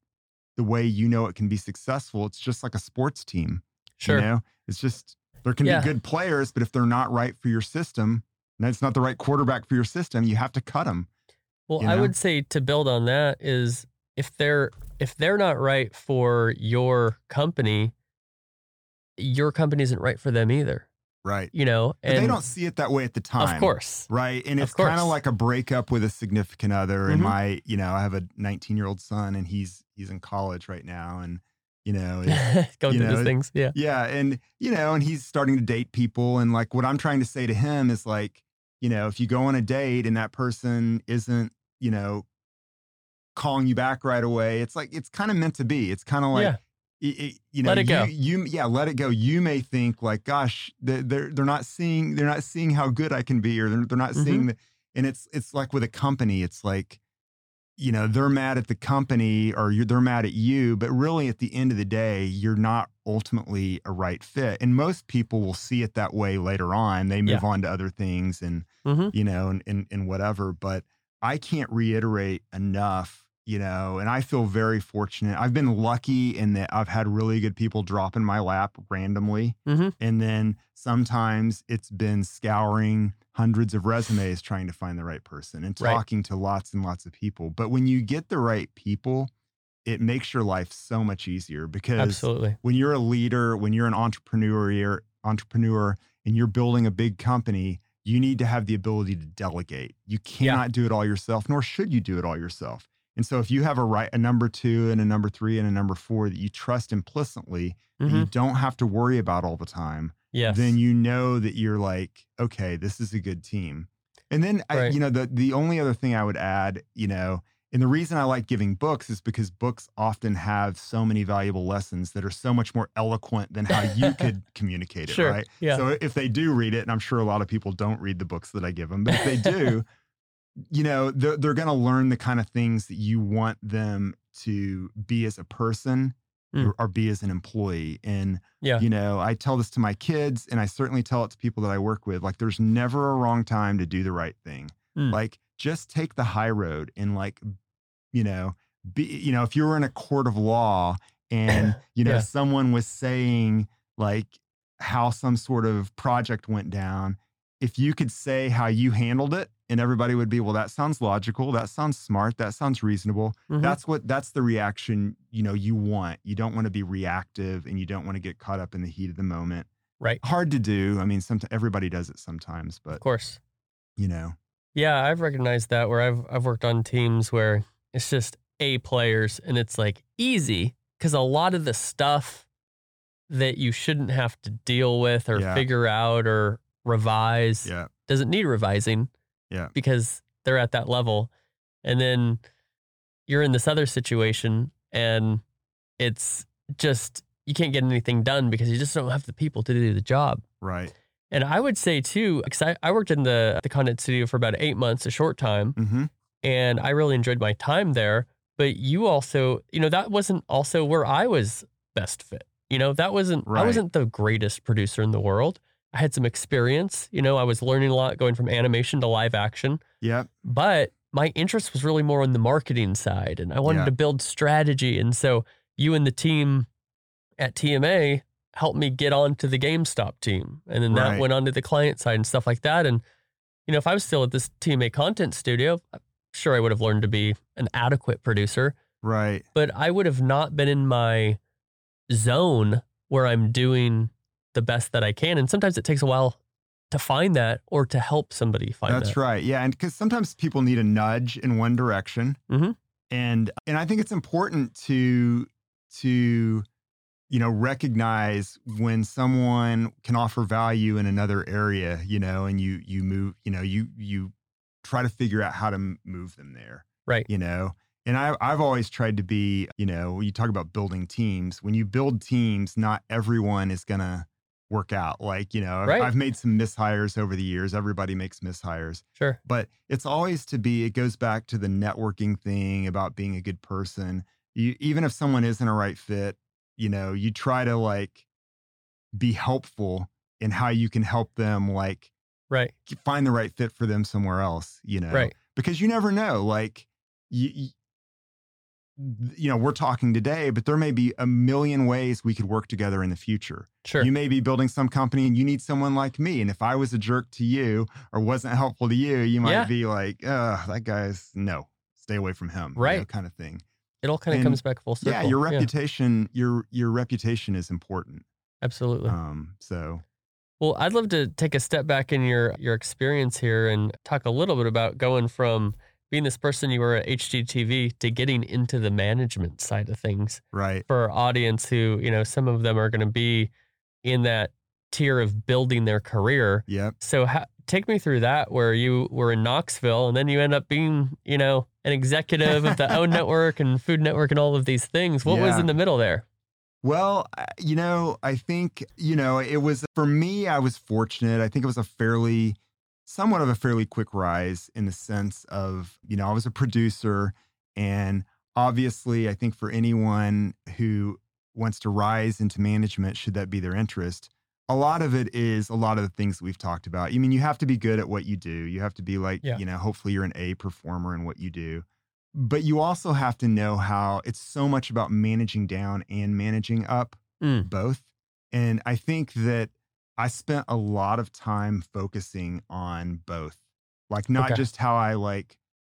the way you know it can be successful it's just like a sports team Sure. you know it's just there can Yeah. be good players but if they're not right for your system and it's not the right quarterback for your system you have to cut them Well, you I would say to build on that is if they're if they're not right for your company, your company isn't right for them either. right You know, but and they don't see it that way at the time of course, right and it's kind of like a breakup with a significant other and Mhm. my you know i have a 19 year old son and he's he's in college right now and you know going you through know, those things. Yeah, Yeah, and you know, and he's starting to date people, and like what I'm trying to say to him is like, you know, if you go on a date and that person isn't, you know, calling you back right away, it's like it's kind of meant to be. It's kind of like, yeah, it, it- you know, Let it you, go. You, yeah, let it go. You may think like, gosh, they're they're, they're not seeing they're not seeing how good I can be, or they're, they're not Mm-hmm. seeing the, and it's it's like with a company, it's like. You know, they're mad at the company or you're, they're mad at you, but really at the end of the day, you're not ultimately a right fit. And most people will see it that way later on. They move on to other things and, hmm you know, and, and, and whatever. But I can't reiterate enough, you know, and I feel very fortunate. I've been lucky in that I've had really good people drop in my lap randomly. Mhm. And then sometimes it's been scouring hundreds of resumes trying to find the right person and Right. talking to lots and lots of people. But when you get the right people, it makes your life so much easier because absolutely. when you're a leader, when you're an entrepreneur, you're entrepreneur and you're building a big company, you need to have the ability to delegate. You cannot do it all yourself, nor should you do it all yourself. And so if you have a right a number two and a number three and a number four that you trust implicitly, that you mm-hmm. don't have to worry about all the time, Yes. then you know that you're like, okay, this is a good team. And then I, you know, the the only other thing I would add, you know, and the reason I like giving books is because books often have so many valuable lessons that are so much more eloquent than how you could communicate it, Sure. right? Yeah. So if they do read it, and I'm sure a lot of people don't read the books that I give them, but if they do, you know, they're, they're going to learn the kind of things that you want them to be as a person Mm. or, or be as an employee. And, Yeah. you know, I tell this to my kids and I certainly tell it to people that I work with. Like, there's never a wrong time to do the right thing. Mm. Like, just take the high road and, like, you know, be, you know, if you were in a court of law and, you know, Yeah. someone was saying, like, how some sort of project went down, if you could say how you handled it and everybody would be, well, that sounds logical. That sounds smart. That sounds reasonable. Mhm. That's what, that's the reaction, you know, you want. You don't want to be reactive and you don't want to get caught up in the heat of the moment. right. Hard to do. I mean, sometimes everybody does it sometimes, but Of course. you know, Yeah, I've recognized that where I've I've worked on teams where it's just A players and it's like easy because a lot of the stuff that you shouldn't have to deal with or Yeah. figure out or revise yeah, doesn't need revising. Yeah. Because they're at that level. And then you're in this other situation and it's just you can't get anything done because you just don't have the people to do the job. right. And I would say too, because I, I worked in the the content studio for about eight months, a short time, hmm and I really enjoyed my time there. But you also, you know, that wasn't also where I was best fit. You know, that wasn't right. I wasn't the greatest producer in the world. I had some experience. You know, I was learning a lot going from animation to live action, Yep. but my interest was really more on the marketing side, and I wanted Yeah. to build strategy. And so you and the team at TMA helped me get onto the GameStop team. And then that went on to the client side and stuff like that. And, you know, if I was still at this TMA content studio, I'm sure I would have learned to be an adequate producer, Right. but I would have not been in my zone where I'm doing the best that I can. And sometimes it takes a while to find that or to help somebody find That's that. That's right. Yeah, and because sometimes people need a nudge in one direction, Mhm. and and I think it's important to to you know recognize when someone can offer value in another area, you know, and you you move, you know, you you try to figure out how to move them there, Right. you know. And I, I've always tried to be, you know, you talk about building teams. When you build teams, not everyone is gonna work out. Like, you know, I've- Right. I've made some mishires over the years. Everybody makes mishires Sure. but it's always to be it goes back to the networking thing about being a good person you even if someone isn't a right fit you know you try to like be helpful in how you can help them like Right. find the right fit for them somewhere else you know Right. because you never know like you, you know we're talking today but there may be a million ways we could work together in the future Sure. you may be building some company and you need someone like me. And if I was a jerk to you or wasn't helpful to you, you might Yeah. be like, uh, that guy's no, stay away from him. you know, Right. kind of thing. it all kind of and- comes back full circle. Yeah, your reputation, your your reputation is important. absolutely. Um, so Well, I'd love to take a step back in your your experience here and talk a little bit about going from being this person you were at HGTV to getting into the management side of things right. for our audience who, you know, some of them are going to be in that tier of building their career. Yep. So ha- take me through that where you were in Knoxville and then you end up being, you know, an executive of the OWN network and Food Network and all of these things. What was in the middle there? Well, you know, I think, you know, it was for me, I was fortunate. I think it was a fairly, somewhat of a fairly quick rise in the sense of, you know, I was a producer. And obviously, I think for anyone who wants to rise into management, should that be their interest, a lot of it is a lot of the things that we've talked about. I mean, you have to be good at what you do. You have to be like, Yeah. you know, hopefully you're an A performer in what you do but you also have to know how it's so much about managing down and managing up Mm. both and i think that i spent a lot of time focusing on both like not Okay. just how i like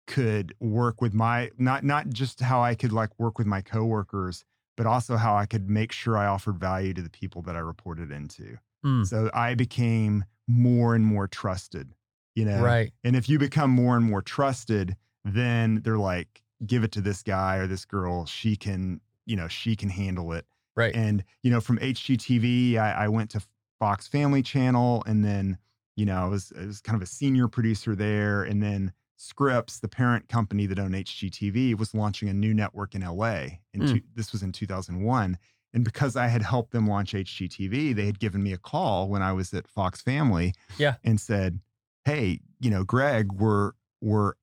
could work with my not not just how i could like work with my coworkers but also how i could make sure i offered value to the people that i reported into Mm. so i became more and more trusted you know Right. and if you become more and more trusted, then they're like, give it to this guy or this girl. She can, you know, she can handle it. Right. And, you know, from HGTV, I, I went to Fox Family Channel and then, you know, I was, I was kind of a senior producer there. And then Scripps, the parent company that owned HGTV, was launching a new network in LA. And Mm. this was in 2001. And because I had helped them launch HGTV, they had given me a call when I was at Fox Family Yeah. and said, Hey, you know, Greg, we're, we're,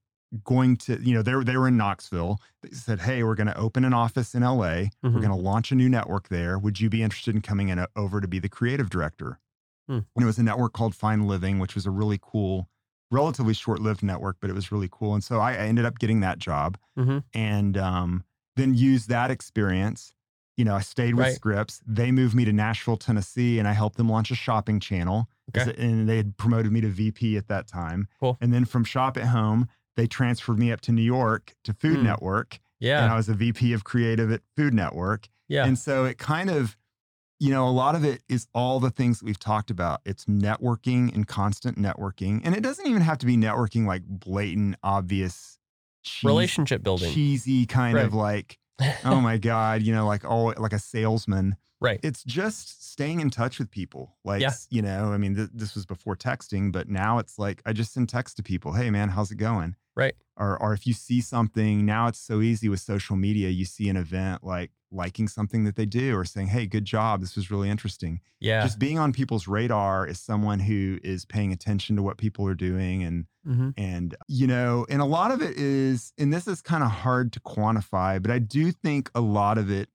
going to you know they were they were in Knoxville they said hey we're going to open an office in LA we're Mhm. going to launch a new network there would you be interested in coming in uh, over to be the creative director Hmm. and it was a network called Fine Living which was a really cool relatively short-lived network but it was really cool and so I, I ended up getting that job Mhm. and um, then used that experience you know I stayed with Right. Scripps they moved me to Nashville Tennessee and I helped them launch a shopping channel Okay. and they had promoted me to VP at that time Cool. and then from Shop at Home they transferred me up to New York to Food Hmm. Network. And Yeah. I was a VP of creative at Food Network. Yeah. And so it kind of, you know, a lot of it is all the things that we've talked about. It's networking and constant networking. And it doesn't even have to be networking like blatant, obvious, cheese, Relationship building. cheesy kind of like, oh my God, you know, like oh, like a salesman. right. It's just staying in touch with people. Like, Yeah. you know, I mean, th- this was before texting, but now it's like I just send text to people. Hey, man, how's it going? Right. Or, or if you see something, now it's so easy with social media. You see an event like liking something that they do or saying, hey, good job. This was really interesting. Yeah. Just being on people's radar is someone who is paying attention to what people are doing and hmm and, you know, and a lot of it is, and this is kind of hard to quantify, but I do think a lot of it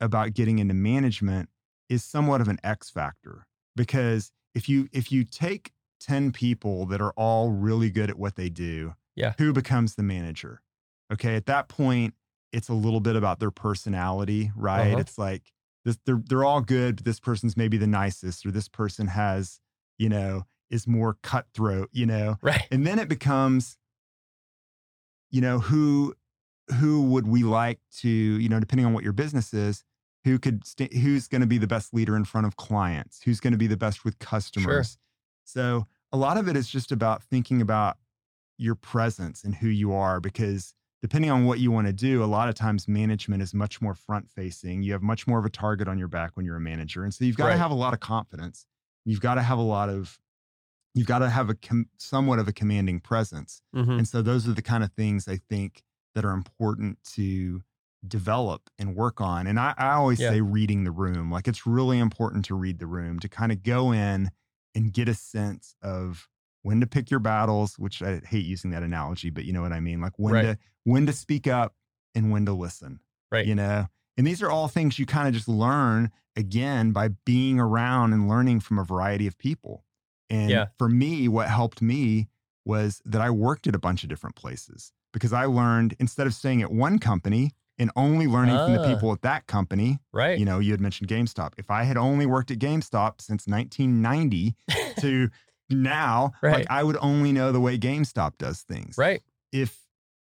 about getting into management is somewhat of an X factor because if you if you take 10 people that are all really good at what they do, Yeah. who becomes the manager? Okay, at that point it's a little bit about their personality, right? Uh-huh. It's like this they're they're all good, but this person's maybe the nicest or this person has, you know, is more cutthroat, you know Right. and then it becomes you know who who would we like to you know depending on what your business is who could sta who's going to be the best leader in front of clients who's going to be the best with customers so a lot of it is just about thinking about your presence and who you are because depending on what you want to do a lot of times management is much more front facing you have much more of a target on your back when you're a manager and so you've got to have a lot of confidence you've got to have a lot of you've got to have a com- somewhat of a commanding presence hmm and so those are the kind of things I think that are important to develop and work on. And I, I always Yeah. say reading the room. Like it's really important to read the room, to kind of go in and get a sense of when to pick your battles, which I hate using that analogy, but you know what I mean? Like when Right. to when to speak up and when to listen. Right. You know? And these are all things you kind of just learn again by being around and learning from a variety of people. And Yeah. for me, what helped me was that I worked at a bunch of different places because I learned instead of staying at one company and only learning from the Ah. people at that company, Right. you know, you had mentioned GameStop. If I had only worked at GameStop since 1990 to now, Right. like I would only know the way GameStop does things. right. If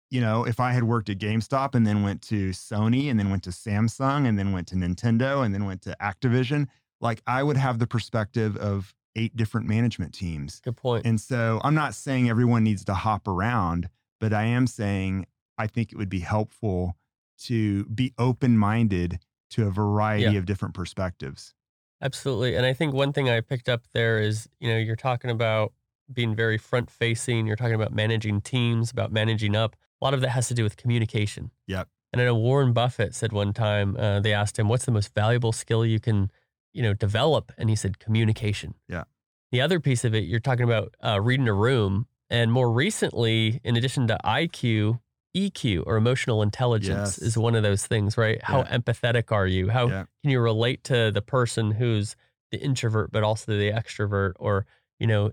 you know, if I had worked at GameStop and then went to Sony and then went to Samsung and then went to Nintendo and then went to Activision, like I would have the perspective of eight different management teams. Good point. And so I'm not saying everyone needs to hop around, but I am saying I think it would be helpful to be open minded to a variety Yeah. of different perspectives. Absolutely. And I think one thing I picked up there is, you know, you're talking about being very front facing, you're talking about managing teams, about managing up. A lot of that has to do with communication. Yep. And I know Warren Buffett said one time, uh, they asked him, what's the most valuable skill you can, you know, develop? And he said, communication. Yeah. The other piece of it, you're talking about uh, reading a room. And more recently, in addition to IQ, EQ or emotional intelligence Yes. is one of those things, right? How empathetic are you? How Yeah. can you relate to the person who's the introvert but also the extrovert or you know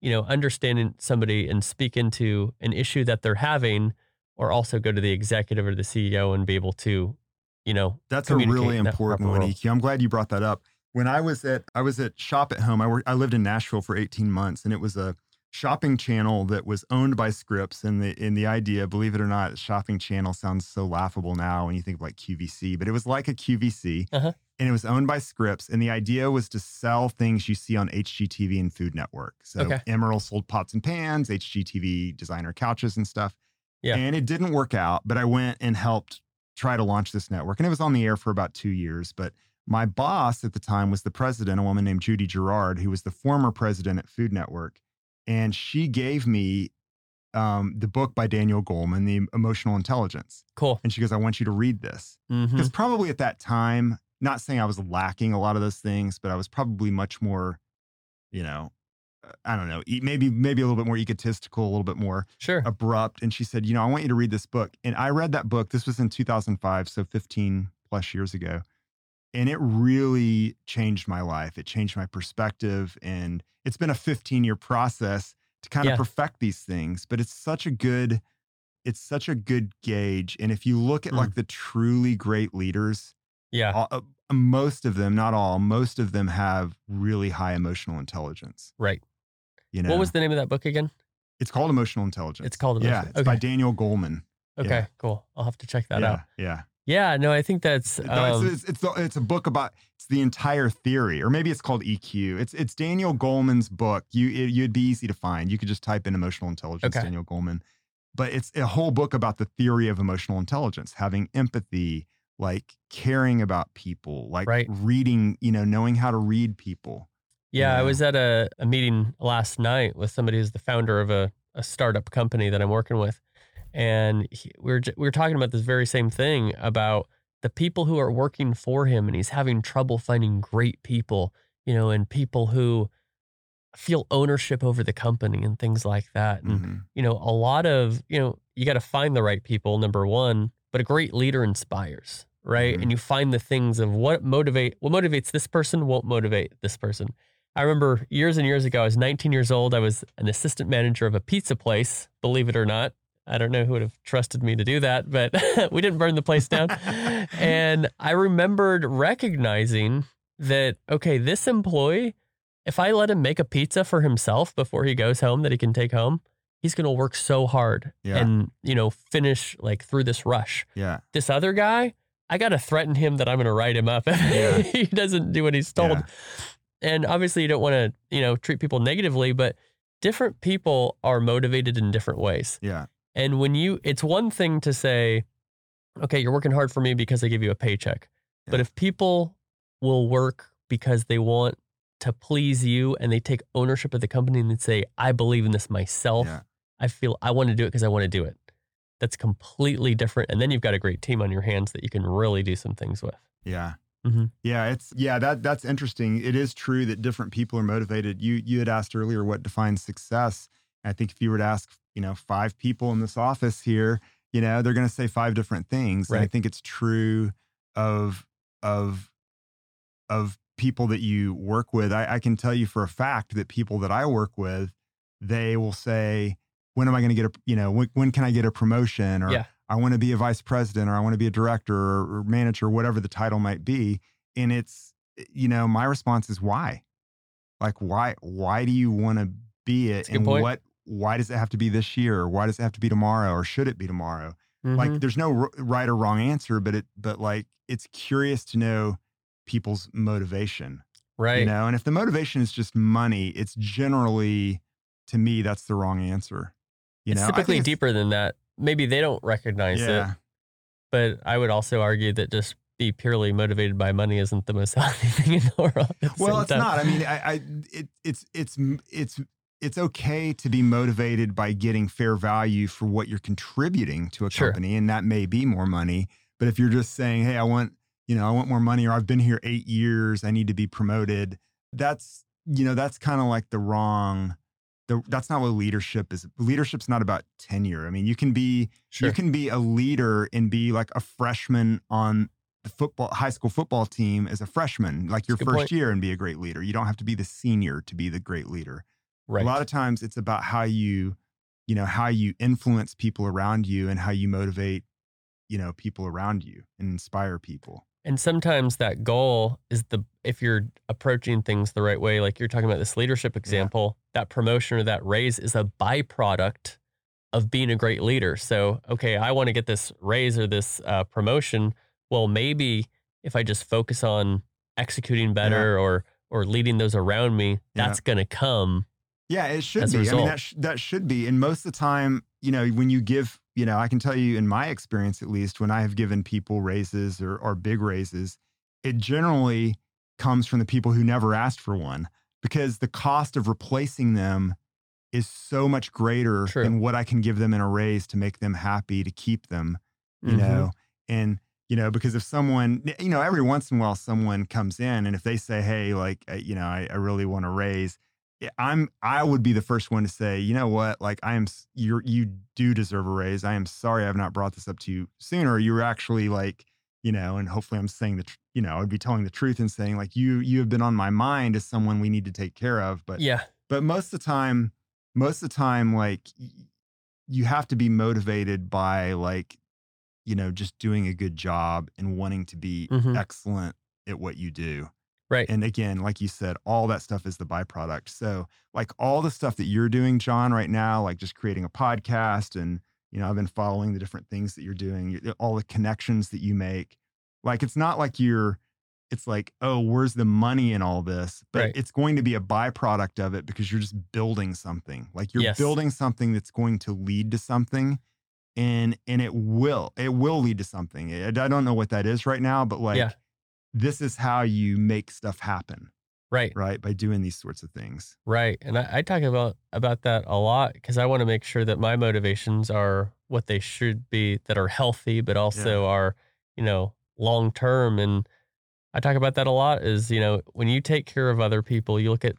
you know understanding somebody and speak into an issue that they're having or also go to the executive or the CEO and be able to you know That's a really important one. EQ. I'm glad you brought that up. When I was at I was at Shop at Home, I worked I lived in Nashville for 18 months and it was a shopping channel that was owned by Scripps and the in the idea, believe it or not, shopping channel sounds so laughable now when you think of like QVC, but it was like a QVC Uh-huh. and it was owned by Scripps and the idea was to sell things you see on HGTV and Food Network. So Okay. Emeril sold pots and pans, HGTV designer couches and stuff. Yeah. And it didn't work out, but I went and helped try to launch this network. And it was on the air for about two years. But my boss at the time was the president, a woman named Judy Girard, who was the former president at Food Network. And she gave me um, the book by Daniel Goleman, The Emotional Intelligence. Cool. And she goes, I want you to read this. Because probably at that time, not saying I was lacking a lot of those things, but I was probably much more, you know, uh, I don't know, maybe maybe a little bit more egotistical, a little bit more Sure. abrupt. And she said, you know, I want you to read this book. And I read that book. This was in 2005, so 15 plus years ago. And it really changed my life. It changed my perspective. And it's been a 15 year process to kind Yeah. of perfect these things. But it's such a good, it's such a good gauge. And if you look at Mm. like the truly great leaders, Yeah. all, uh, most of them, not all, most of them have really high emotional intelligence. Right. You know, What was the name of that book again? it's called emotional intelligence. It's called yeah, Emotional- it's by. Daniel Goleman. Okay, Yeah. cool. I'll have to check that yeah, out. yeah. Yeah, no, I think that's No, um, it's, it's, it's, it's a book about it's the entire theory, or maybe it's called EQ. It's it's Daniel Goleman's book. You it, you'd be easy to find. You could just type in emotional intelligence, Okay. Daniel Goleman. But it's a whole book about the theory of emotional intelligence, having empathy, like caring about people, like Right. reading, you know, knowing how to read people. Yeah, I was at a, a meeting last night with somebody who's the founder of a, a startup company that I'm working with. And he, we, were, we were talking about this very same thing about the people who are working for him. And he's having trouble finding great people, you know, and people who feel ownership over the company and things like that. And, Mhm. you know, a lot of, you know, you got to find the right people, number one, but a great leader inspires, right? Mhm. And you find the things of what motivate, what motivates this person won't motivate this person. I remember years and years ago, I was 19 years old. I was an assistant manager of a pizza place, believe it or not. I don't know who would have trusted me to do that, but we didn't burn the place down. and I remembered recognizing that, okay, this employee, if I let him make a pizza for himself before he goes home that he can take home, he's going to work so hard Yeah. and, you know, finish like through this rush. Yeah. This other guy, I got to threaten him that I'm going to write him up if Yeah. he doesn't do what he's told. Yeah. And obviously, you don't want to, you know, treat people negatively, but different people are motivated in different ways. Yeah. And when you, it's one thing to say, okay, you're working hard for me because I give you a paycheck. But if people will work because they want to please you and they take ownership of the company and they say, I believe in this myself, Yeah. I feel I want to do it because I want to do it. That's completely different. And then you've got a great team on your hands that you can really do some things with. Yeah. Mhm. Yeah, it's yeah, that that's interesting. It is true that different people are motivated. You you had asked earlier what defines success. I think if you were to ask, you know, five people in this office here, you know, they're going to say five different things. And I think it's true of of of people that you work with. I, I can tell you for a fact that people that I work with, they will say, "When am I going to get a you know when, when can I get a promotion?" Or Yeah. I want to be a vice president or I want to be a director or, or manager, whatever the title might be. And it's, eh, you know, my response is why? Like, why, why do you want to be it? And point. what, why does it have to be this year? Or why does it have to be tomorrow? Or should it be tomorrow? Mhm. Like, there's no r- right or wrong answer, but it, but like, it's curious to know people's motivation, right. you know? And if the motivation is just money, it's generally, to me, that's the wrong answer. You it's know, typically it's- deeper than that. Maybe they don't recognize it. But I would also argue that just be purely motivated by money isn't the most healthy thing in the world. well it's time. not i mean i, I it, it's it's it's it's okay to be motivated by getting fair value for what you're contributing to a Sure. company and that may be more money but if you're just saying hey i want you know i want more money or i've been here eight years i need to be promoted that's you know that's kind of like the wrong the, that's not what leadership is leadership's not about tenure i mean you can be Sure. you can be a leader and be like a freshman on the football high school football team as a freshman, like your That's a first point. year, and be a great leader. You don't have to be the senior to be the great leader. Right. A lot of times, it's about how you, you know, how you influence people around you and how you motivate, you know, people around you and inspire people. And sometimes that goal is the if you're approaching things the right way, like you're talking about this leadership example, that promotion or that raise is a byproduct of being a great leader. So, okay, I want to get this raise or this uh, promotion. Well, maybe if I just focus on executing better or or leading those around me, Yeah. that's going to come Yeah, it should be. I mean, that sh- that should be. And most of the time, you know, when you give, you know, I can tell you in my experience, at least, when I have given people raises or or big raises, it generally comes from the people who never asked for one because the cost of replacing them is so much greater True. than what I can give them in a raise to make them happy to keep them you Mhm. know and you know because if someone you know every once in a while someone comes in and if they say hey like you know i, I really want to raise i'm i would be the first one to say you know what like i am you're you do deserve a raise i am sorry i've not brought this up to you sooner you were actually like you know and hopefully i'm saying the tr- you know i'd be telling the truth and saying like you you have been on my mind as someone we need to take care of but Yeah. but most of the time most of the time like you have to be motivated by like you know just doing a good job and wanting to be Mhm. excellent at what you do Right. and again like you said all that stuff is the byproduct so like all the stuff that you're doing john right now like just creating a podcast and you know i've been following the different things that you're doing all the connections that you make like it's not like you're it's like oh where's the money in all this but Right. it's going to be a byproduct of it because you're just building something like you're Yes. building something that's going to lead to something and and it will it will lead to something i, don't know what that is right now but like Yeah. This is how you make stuff happen Right. right by doing these sorts of things Right. And I, I talk about about that a lot because I want to make sure that my motivations are what they should be, that are healthy, but also are, you know, long term. And I talk about that a lot is, you know, when you take care of other people, you look at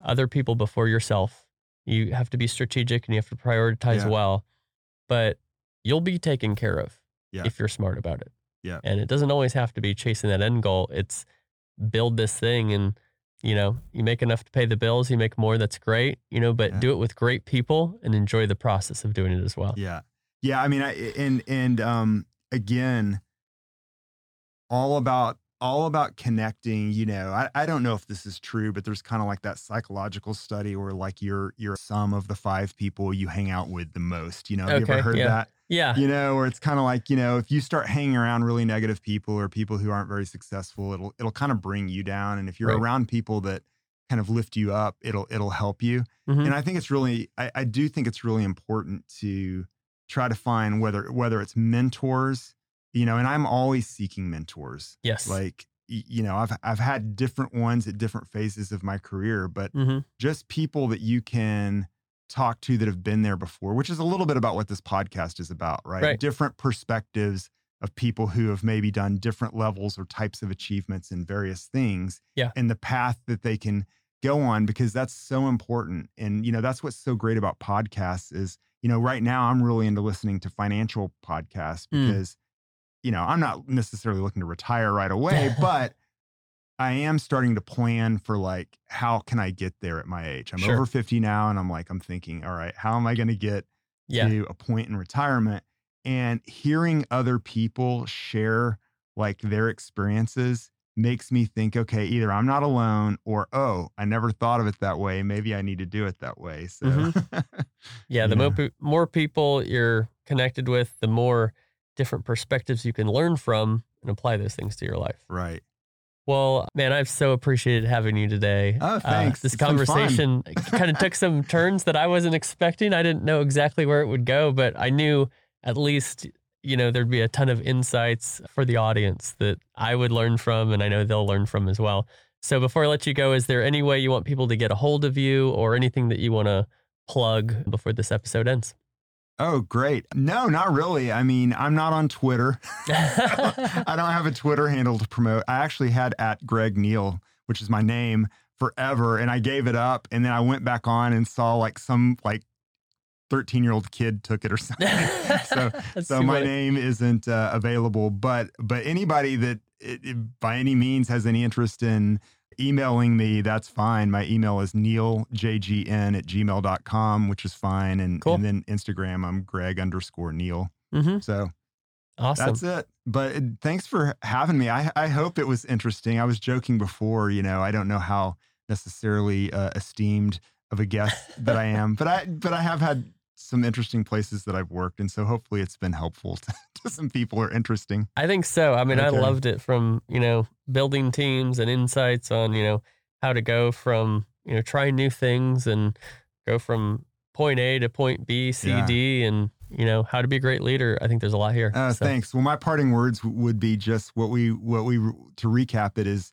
other people before yourself. You have to be strategic and you have to prioritize Yeah. well, but you'll be taken care of Yeah. if you're smart about it. Yeah. And it doesn't always have to be chasing that end goal. It's build this thing and you know, you make enough to pay the bills, you make more, that's great, you know, but Yeah. do it with great people and enjoy the process of doing it as well. Yeah. Yeah. I mean, I, and, and, um, again, all about, all about connecting, you know, I, I don't know if this is true, but there's kind of like that psychological study where like you're, you're some of the five people you hang out with the most, you know, have you ever heard yeah. that? Yeah. you know, where it's kind of like, you know, if you start hanging around really negative people or people who aren't very successful, it'll, it'll kind of bring you down. And if you're Right. around people that kind of lift you up, it'll, it'll help you Mhm. and I think it's really, I, I do think it's really important to try to find whether whether it's mentors, you know, and I'm always seeking mentors. Yes. Like, you know, I've I've had different ones at different phases of my career, but hmm just people that you can talk to that have been there before, which is a little bit about what this podcast is about, right? Right. Different perspectives of people who have maybe done different levels or types of achievements in various things. Yeah. And the path that they can go on because that's so important. And, you know, that's what's so great about podcasts is, you know, right now I'm really into listening to financial podcasts Mm. You know, I'm not necessarily looking to retire right away, but I am starting to plan for like, how can I get there at my age? I'm Sure. over 50 now and I'm like, I'm thinking, all right, how am I going to get Yeah. to a point in retirement? And hearing other people share like their experiences makes me think, okay, either I'm not alone or, oh, I never thought of it that way. Maybe I need to do it that way. So, mm-hmm. Yeah. The Yeah. More, more people you're connected with, the more different perspectives you can learn from and apply those things to your life. right. Well, man, I've so appreciated having you today. Oh, Uh, thanks. this It's conversation kind of took some turns that I wasn't expecting. I didn't know exactly where it would go, but I knew at least, you know, there'd be a ton of insights for the audience that I would learn from and I know they'll learn from as well. So before I let you go, is there any way you want people to get a hold of you or anything that you want to plug before this episode ends? Oh, great. No, not really. I mean, I'm not on Twitter. I don't have a Twitter handle to promote. I actually had at Greg Neal, which is my name forever, and I gave it up. And then I went back on and saw like some like 13 year old kid took it or something. so so my name isn't uh, available. But but anybody that it, it- by any means has any interest in emailing me, that's fine. My email is nealjgn at gmail.com, which is fine. And, Cool. and then Instagram, I'm Greg underscore Neal. Mhm. So Awesome. that's it. But uh, thanks for having me. I, I hope it was interesting. I was joking before, you know, I don't know how necessarily uh, esteemed of a guest that I am, but I but I have had some interesting places that I've worked, and so hopefully it's been helpful to, to some people or interesting. I think so. I mean, I loved it from, you know, building teams and insights on, you know, how to go from, you know, trying new things and go from point A to point B, C, Yeah. D, and you know how to be a great leader. I think there's a lot here. Uh, So, Thanks. Well, my parting words would be just what we what we to recap it is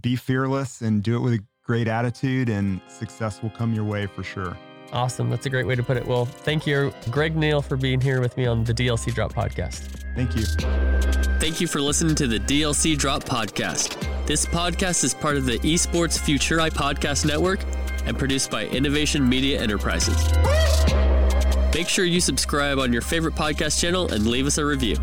be fearless and do it with a great attitude, and success will come your way for sure. Awesome. That's a great way to put it. Well, thank you, Greg Neal, for being here with me on the DLC Drop podcast. Thank you. Thank you for listening to the DLC Drop podcast. This podcast is part of the Esports Futuri Podcast Network and produced by Innovation Media Enterprises. Make sure you subscribe on your favorite podcast channel and leave us a review.